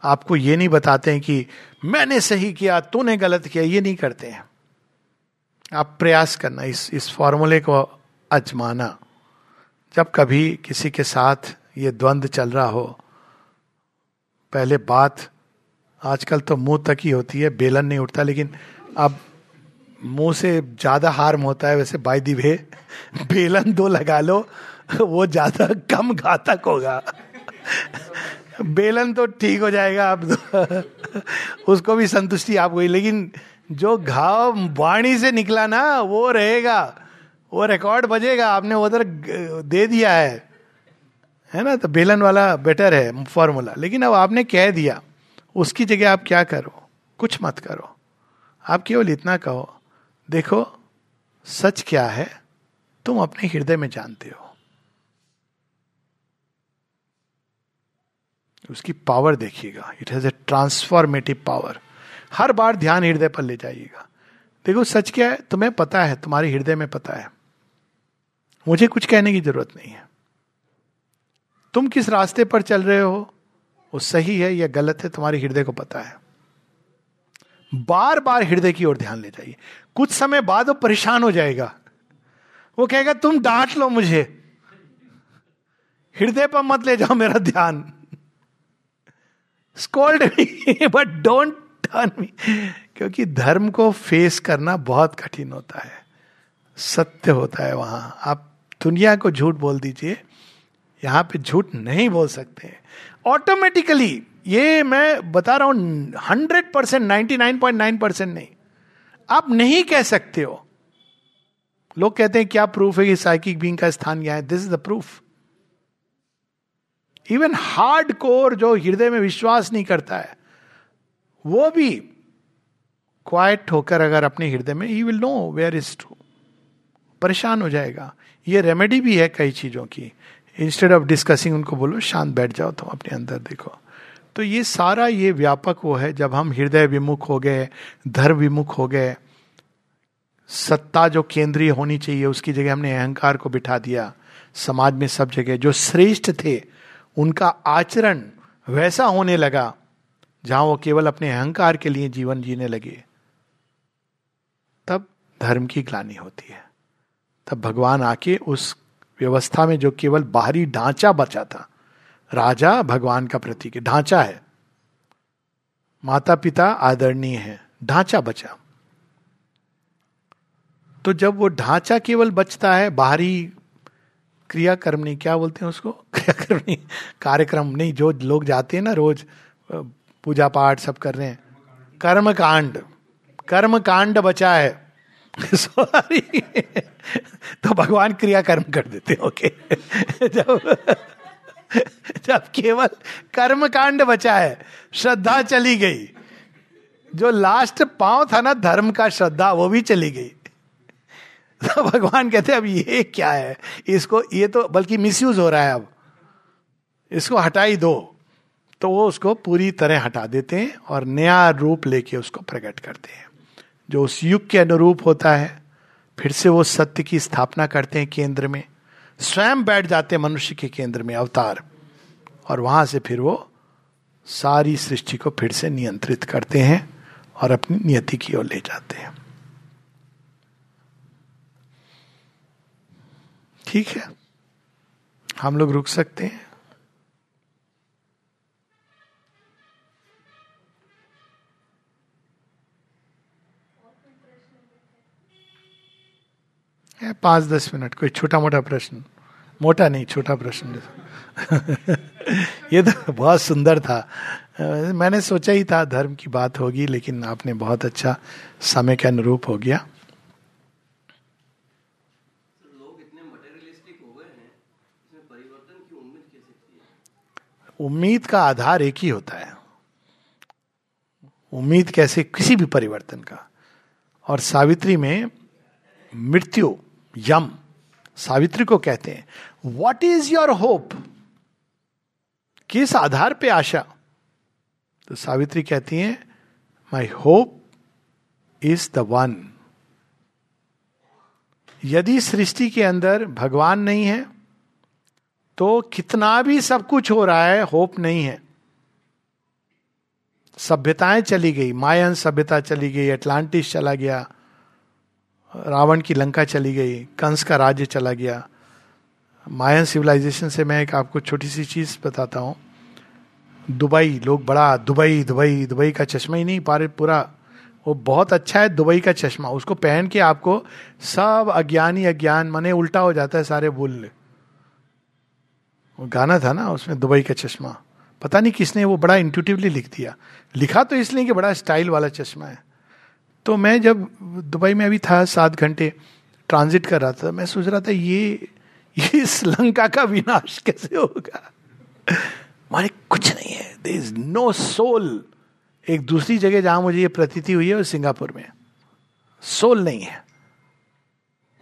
आपको ये नहीं बताते हैं कि मैंने सही किया, तूने गलत किया, ये नहीं करते हैं। आप प्रयास करना इस इस फॉर्मूले को अजमाना। जब कभी किसी के साथ ये द्वंद्व चल रहा हो पहले बात, आजकल तो मुँह तक ही होती है, बेलन नहीं उठता, लेकिन अब मुँह से ज़्यादा हार्म होता है, वैसे बाई दी वे, बेलन दो लगा लो, वो ज़्यादा कम घातक होगा। बेलन तो ठीक हो जाएगा आप तो उसको भी संतुष्टि आप हुई लेकिन जो घाव वाणी से निकला ना, वो रहेगा, वो रिकॉर्ड बजेगा, आपने उधर दे दिया है। है ना? तो बेलन वाला बेटर है फॉर्मूला लेकिन अब आपने कह दिया, उसकी जगह आप क्या करो? कुछ मत करो। आप केवल इतना कहो, देखो, सच क्या है? तुम अपने हृदय में जानते हो। उसकी पावर देखिएगा। It has a transformative power हर बार ध्यान हृदय पर ले जाइएगा। देखो, सच क्या है? तुम्हें पता है, तुम्हारे हृदय में पता है। मुझे कुछ कहने की ज़रूरत नहीं है। तुम किस रास्ते पर चल रहे हो? वो सही है या गलत है, तुम्हारे हृदय को पता है। बार बार हृदय की ओर ध्यान ले जाइए। कुछ समय बाद वो परेशान हो जाएगा। वो कहेगा, तुम डांट लो मुझे। हृदय पर मत ले जाओ मेरा ध्यान। Scold but don't turn me क्योंकि धर्म को फेस करना बहुत कठिन होता है। सत्य होता है वहाँ। आप दुनिया को झूठ बोल दीजिए। यहाँ पे झूठ नहीं बोल सकते। ऑटोमेटिकली ये मैं बता रहा हूँ hundred percent ninety nine point nine percent नहीं। आप नहीं कह सकते हो। लोग कहते हैं, क्या प्रूफ है कि साइकिक बींग का स्थान यहाँ है? This is the proof even hard core जो हृदय में विश्वास नहीं करता है, वो भी क्वाइट होकर अगर अपने हृदय में he will nowhere is true परेशान हो जाएगा। ये रेमेडी भी है कई चीज़ों की। इंस्टेड ऑफ़ डिस्कसिंग उनको बोलो, शांत बैठ जाओ, तुम अपने अंदर देखो। तो ये सारा ये व्यापक वो है, जब हम हृदय विमुख हो गए धर्म विमुख हो गए, सत्ता जो केंद्रीय होनी चाहिए, उसकी जगह हमने अहंकार को बिठा दिया, समाज में सब जगह, जो श्रेष्ठ थे, उनका आचरण वैसा होने लगा, जहाँ वो केवल अपने अहंकार के लिए जीवन जीने लगे। तब धर्म की ग्लानी होती है। तब भगवान आके उस व्यवस्था में जो केवल बाहरी ढांचा बचा था, राजा भगवान का प्रतीक ढांचा है। माता पिता आदरणीय है, ढांचा बचा। तो जब वो ढांचा केवल बचता है, बाहरी क्रियाकर्म नहीं, क्या बोलते हैं उसको? क्रियाकर्म नहीं, कार्यक्रम नहीं, जो लोग जाते हैं ना रोज पूजा पाठ सब कर रहे हैं। कर्म कांड कर्म कांड बचा है। सॉरी। तो भगवान क्रियाकर्म कर देते ओके जब जब केवल कर्म कांड बचा है, श्रद्धा चली गई। जो लास्ट पाँव था ना, धर्म का श्रद्धा, वो भी चली गई। तो भगवान कहते अब ये क्या है? इसको, ये तो बल्कि मिसयूज हो रहा है अब। इसको हटा ही दो। तो वो उसको पूरी तरह हटा देते हैं और नया रूप लेके उसको प्रकट करते हैं। जो उस युग के अनुरूप होता है, फिर से वो सत्य की स्थापना करते हैं केंद्र में। स्वयं बैठ जाते हैं मनुष्य के केंद्र में अवतार। और वहाँ से फिर वो सारी सृष्टि को फिर से नियंत्रित करते हैं और अपनी नियति की ओर ले जाते हैं। ठीक है? हम लोग रुक सकते हैं। पाँच दस मिनट कोई छोटा मोटा प्रश्न? मोटा नहीं छोटा प्रश्न ये तो बहुत सुंदर था। मैंने सोचा ही था धर्म की बात होगी लेकिन आपने बहुत अच्छा समय के अनुरूप हो गया। उम्मीद का आधार एक ही होता है। उम्मीद कैसे किसी भी परिवर्तन का? और सावित्री में मृत्यु यम, सावित्री को कहते हैं। वॉट इज़ योर होप किस आधार पे आशा? तो सावित्री कहती हैं my hope is the one यदि सृष्टि के अंदर भगवान नहीं है तो कितना भी सब कुछ हो रहा है, होप नहीं है। सभ्यताएँ चली गई, मायन सभ्यता चली गई अटलांटिस चला गया रावण की लंका चली गई, कंस का राज्य चला गया। मायन सिविलाइजेशन से मैं एक आपको छोटी सी चीज़ बताता हूँ। दुबई, लोग बड़ा दुबई दुबई दुबई का चश्मा ही नहीं पारे पूरा। वो बहुत अच्छा है दुबई का चश्मा। उसको पहन के आपको सब अज्ञानी अज्ञान, मने उल्टा हो जाता है सारे भूल। वो गाना था ना, उसमें दुबई का चश्मा। पता नहीं किसने वो बड़ा इंटूटिवली लिख दिया। लिखा तो इसलिए कि बड़ा स्टाइल वाला चश्मा है। तो मैं जब दुबई में अभी था, सात घंटे ट्रांजिट कर रहा था, मैं सोच रहा था, ये ये श्रीलंका का विनाश कैसे होगा? माने कुछ नहीं है। दे इज़ नो सोल एक दूसरी जगह जहाँ मुझे ये प्रतीति हुई है, वो सिंगापुर में सोल नहीं है।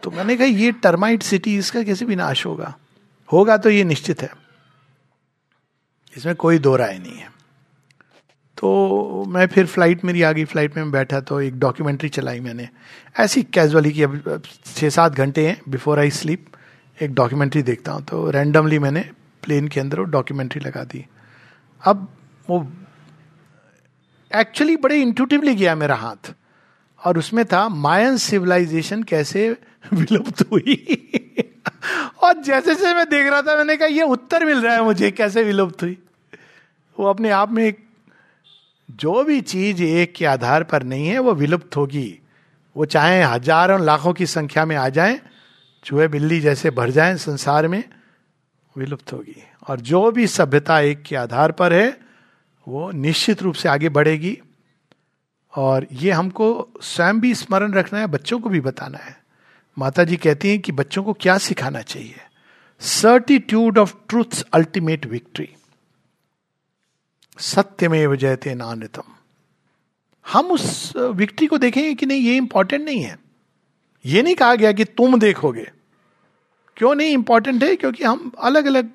तो मैंने कहा, ये टर्माइट सिटी इसका कैसे विनाश होगा? होगा तो ये निश्चित है। इसमें कोई दो राय नहीं है। तो मैं फिर फ़्लाइट मेरी आ गई। फ़्लाइट में बैठा तो एक डॉक्यूमेंट्री चलाई मैंने। ऐसी कैजुअली कि अब छः सात घंटे हैं बिफोर आई स्लीप एक डॉक्यूमेंट्री देखता हूँ। तो रैंडमली मैंने प्लेन के अंदर वो डॉक्यूमेंट्री लगा दी। अब वो एक्चुअली बड़े इंटूटिवली गया मेरा हाथ। और उसमें था मायन सिविलाइजेशन कैसे विलुप्त हुई? और जैसे जैसे मैं देख रहा था, मैंने कहा, ये उत्तर मिल रहा है मुझे, कैसे विलुप्त हुई? वो अपने आप में एक जो भी चीज़ एक के आधार पर नहीं है, वो विलुप्त होगी। वो चाहे हज़ारों लाखों की संख्या में आ जाए, चूहे बिल्ली जैसे भर जाए, संसार में विलुप्त होगी। और जो भी सभ्यता एक के आधार पर है, वो निश्चित रूप से आगे बढ़ेगी। और ये हमको स्वयं भी स्मरण रखना है, बच्चों को भी बताना है। माता जी कहती हैं कि बच्चों को क्या सिखाना चाहिए? Certitude of truth ultimate victory सत्यमेव जयते नान्यतम हम उस विक्ट्री को देखेंगे कि नहीं, ये इंपॉर्टेंट नहीं है। ये नहीं कहा गया कि तुम देखोगे। क्यों नहीं इंपॉर्टेंट है? क्योंकि हम अलग अलग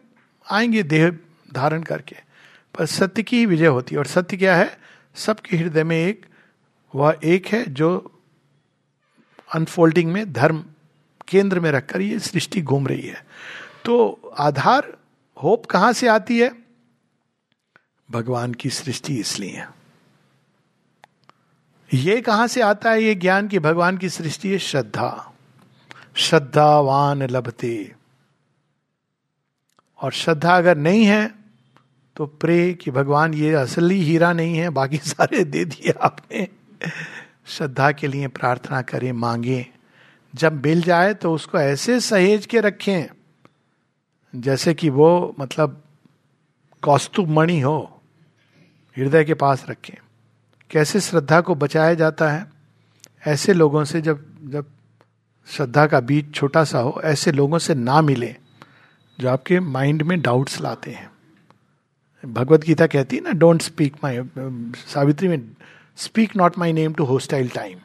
आएँगे देह धारण करके। पर सत्य की ही विजय होती है। और सत्य क्या है? सबके हृदय में एक, वह एक है जो अनफोल्डिंग में, धर्म केंद्र में रखकर ये सृष्टि घूम रही है। तो आधार, होप कहाँ से आती है? भगवान की सृष्टि इसलिए ये कहाँ से आता है? ये ज्ञान की भगवान की सृष्टि है श्रद्धा। श्रद्धावान लभते। और श्रद्धा अगर नहीं है तो प्रे कि भगवान ये असली हीरा नहीं है, बाकी सारे दे दिए आपने। श्रद्धा के लिए प्रार्थना करें, मांगे। जब मिल जाए तो उसको ऐसे सहेज के रखें, जैसे कि वो मतलब कौस्तुभ मणि हो। हृदय के पास रखें। कैसे श्रद्धा को बचाया जाता है? ऐसे लोगों से जब जब श्रद्धा का बीज छोटा सा हो, ऐसे लोगों से ना मिले जो आपके माइंड में डाउट्स लाते हैं। भगवत गीता कहती है ना डोंट स्पीक माई सावित्री में speak not my name to hostile time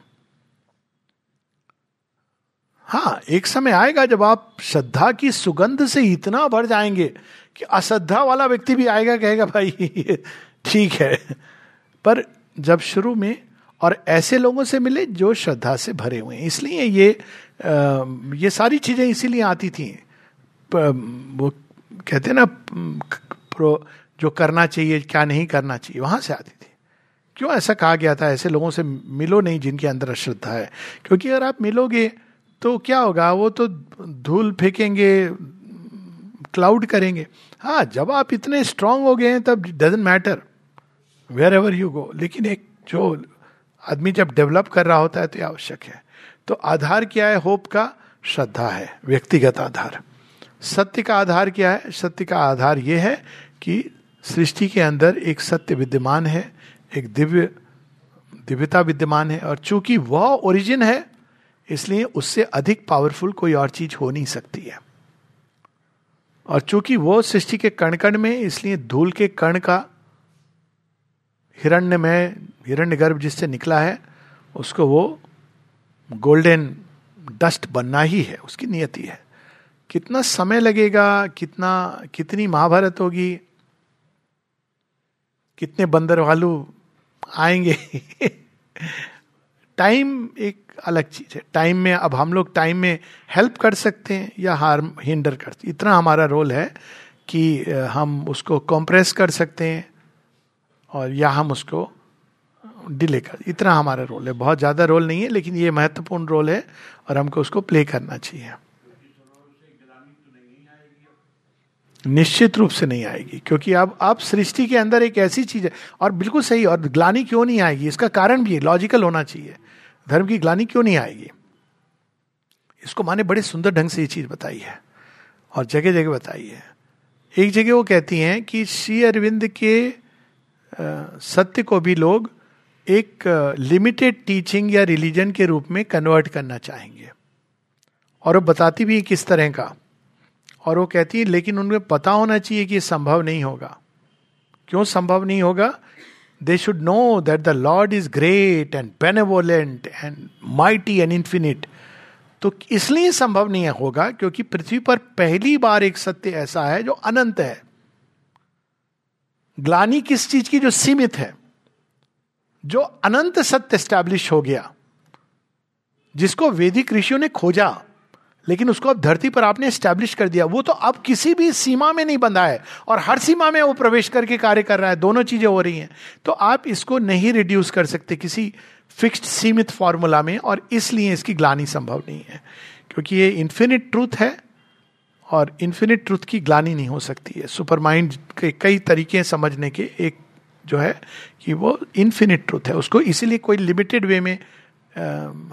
हाँ एक समय आएगा जब आप श्रद्धा की सुगंध से इतना भर जाएँगे कि अश्रद्धा वाला व्यक्ति भी आएगा, कहेगा, भाई ठीक है। पर जब शुरू में और ऐसे लोगों से मिले जो श्रद्धा से भरे हुए हैं इसलिए ये आ, ये सारी चीज़ें इसीलिए आती थी। वो कहते हैं ना प्रो जो करना चाहिए क्या नहीं करना चाहिए वहाँ से आती थी। क्यों ऐसा कहा गया था? ऐसे लोगों से मिलो नहीं जिनके अंदर अश्रद्धा है। क्योंकि अगर आप मिलोगे तो क्या होगा? वो तो धूल फेंकेंगे क्लाउड करेंगे। हाँ जब आप इतने स्ट्रांग हो गए हैं तब doesn't matter. Wherever you go लेकिन एक जो आदमी जब डेवलप कर रहा होता है तो आवश्यक है। तो आधार क्या है? होप का श्रद्धा है, व्यक्तिगत आधार। सत्य का आधार क्या है? सत्य का आधार यह है कि सृष्टि के अंदर एक सत्य विद्यमान है, एक दिव्य, दिव्यता विद्यमान है और चूँकि वह ओरिजिन है, इसलिए उससे अधिक पावरफुल कोई और चीज़ हो नहीं सकती है। और चूँकि वो सृष्टि के कण कण में इसलिए धूल के कण का हिरण्य में हिरण्य गर्भ जिससे निकला है, उसको वो गोल्डन डस्ट बनना ही है, उसकी नियति है। कितना समय लगेगा, कितना, कितनी महाभारत होगी, कितने बंदर वालू आएँगे? टाइम एक अलग चीज़ है। टाइम में अब हम लोग टाइम में हेल्प कर सकते हैं या हार्म हिंडर कर, इतना हमारा रोल है कि हम उसको कॉम्प्रेस कर सकते हैं। और या हम उसको डिले कर, इतना हमारा रोल है। बहुत ज़्यादा रोल नहीं है, लेकिन ये महत्वपूर्ण रोल है और हमको उसको प्ले करना चाहिए। निश्चित रूप से नहीं आएगी, क्योंकि अब अब सृष्टि के अंदर एक ऐसी चीज़ है, और बिल्कुल सही, और ग्लानी क्यों नहीं आएगी? इसका कारण भी लॉजिकल होना चाहिए। धर्म की ग्लानी क्यों नहीं आएगी? इसको माने बड़े सुंदर ढंग से ये चीज़ बताई है, और जगह जगह बताई है। एक जगह वो कहती हैं कि श्री अरविंद के सत्य को भी लोग एक लिमिटेड टीचिंग या रिलीजन के रूप में कन्वर्ट करना चाहेंगे। और वो बताती भी है किस तरह का। और वो कहती है, लेकिन उनमें पता होना चाहिए कि संभव नहीं होगा। क्यों संभव नहीं होगा? They should know that the lord is great and benevolent and mighty and infinite तो इसलिए संभव नहीं होगा, क्योंकि पृथ्वी पर पहली बार एक सत्य ऐसा है जो अनंत है। ग्लानी किस चीज़ की जो सीमित है, जो अनंत सत्य स्टैब्लिश हो गया, जिसको वैदिक ऋषियों ने खोजा, लेकिन उसको अब धरती पर आपने स्टैब्लिश कर दिया, वो तो अब किसी भी सीमा में नहीं बंधा है, और हर सीमा में वो प्रवेश करके कार्य कर रहा है, दोनों चीज़ें हो रही हैं। तो आप इसको नहीं रिड्यूस कर सकते किसी फिक्स्ड सीमित फॉर्मूला में, और इसलिए इसकी ग्लानी संभव नहीं है, क्योंकि ये इन्फिनिट ट्रूथ है और इन्फिनिट ट्रूथ की ग्लानी नहीं हो सकती है। सुपर माइंड के कई तरीके समझने के। एक जो है कि वो इन्फिनिट ट्रूथ है। उसको इसीलिए कोई लिमिटेड वे में आ,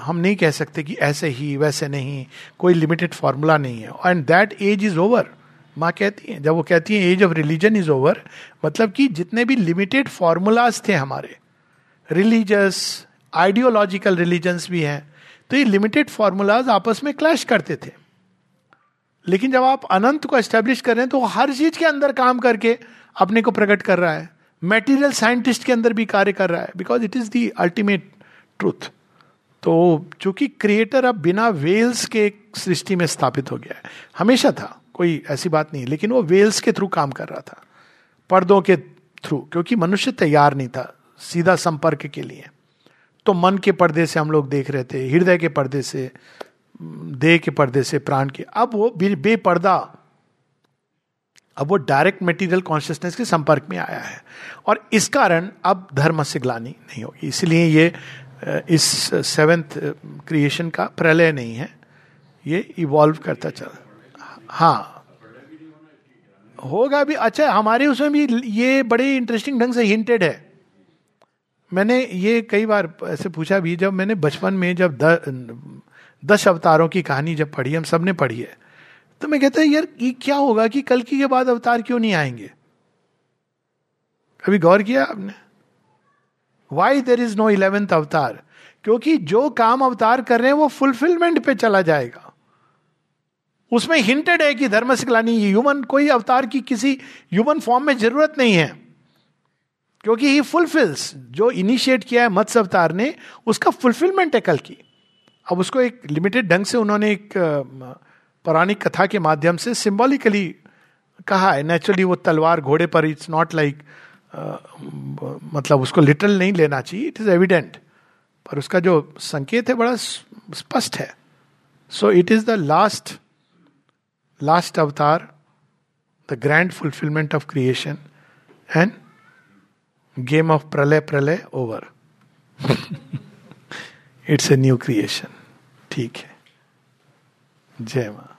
हम नहीं कह सकते कि ऐसे ही वैसे नहीं कोई लिमिटेड फार्मूला नहीं है। And that age is over माँ कहती हैं जब वो कहती हैं age of religion is over मतलब कि जितने भी लिमिटेड फार्मूलाज थे हमारे रिलीजस आइडियोलॉजिकल रिलीजन्स भी हैं तो ये लिमिटेड फार्मूलाज आपस में क्लैश करते थे। लेकिन जब आप अनंत को एस्टेब्लिश कर रहे हैं तो हर चीज़ के अंदर काम करके अपने को प्रकट कर रहा है। मेटीरियल साइंटिस्ट के अंदर भी कार्य कर रहा है because it is the ultimate truth तो चूँकि क्रिएटर अब बिना वेल्स के सृष्टि में स्थापित हो गया है, हमेशा था, कोई ऐसी बात नहीं, लेकिन वो वेल्स के थ्रू काम कर रहा था, पर्दों के थ्रू क्योंकि मनुष्य तैयार नहीं था, सीधा संपर्क के लिए। तो मन के पर्दे से हम लोग देख रहे थे, हृदय के पर्दे से देह के पर्दे से, प्राण के। अब वो बेपर्दा। अब वो डायरेक्ट मेटीरियल कॉन्शियसनेस के संपर्क में आया है। और इस कारण अब धर्म से ग्लानी नहीं होगी। इसलिए ये इस सेवेंथ क्रिएशन का प्रलय नहीं है। ये इवॉल्व करता चल हाँ। होगा भी। अच्छा हमारे उसमें भी ये बड़े इंटरेस्टिंग ढंग से हिंटेड है। मैंने ये कई बार ऐसे पूछा भी, जब मैंने बचपन में जब दस अवतारों की कहानी जब पढ़ी, हम सबने पढ़ी है। तो मैं कहता यार, ये क्या होगा कि कल की के बाद अवतार क्यों नहीं आएँगे? कभी गौर किया आपने? Why there is no eleventh avatar? क्योंकि जो काम अवतार कर रहे हैं, वो फुलफिलमेंट पे चला जाएगा। उसमें हिंटेड है कि धर्म सिकलानी ह्यूमन कोई अवतार की किसी ह्यूमन फॉर्म में ज़रूरत नहीं है। क्योंकि ही फुलफिल्स जो इनिशिएट किया है मत्स्य अवतार ने, उसका फुलफिलमेंट है कल की। अब उसको एक लिमिटेड ढंग से उन्होंने एक पौराणिक कथा के माध्यम से सिंबॉलिकली कहा है। नेचुरली वो तलवार घोड़े पर इट्स नॉट लाइक मतलब उसको लिटरल नहीं लेना चाहिए इट इज़ एविडेंट पर उसका जो संकेत है बड़ा स्पष्ट है। So it is the last last avatar the grand fulfillment of creation end game of pralay pralay over it's a new creation ठीक है। जय माँ।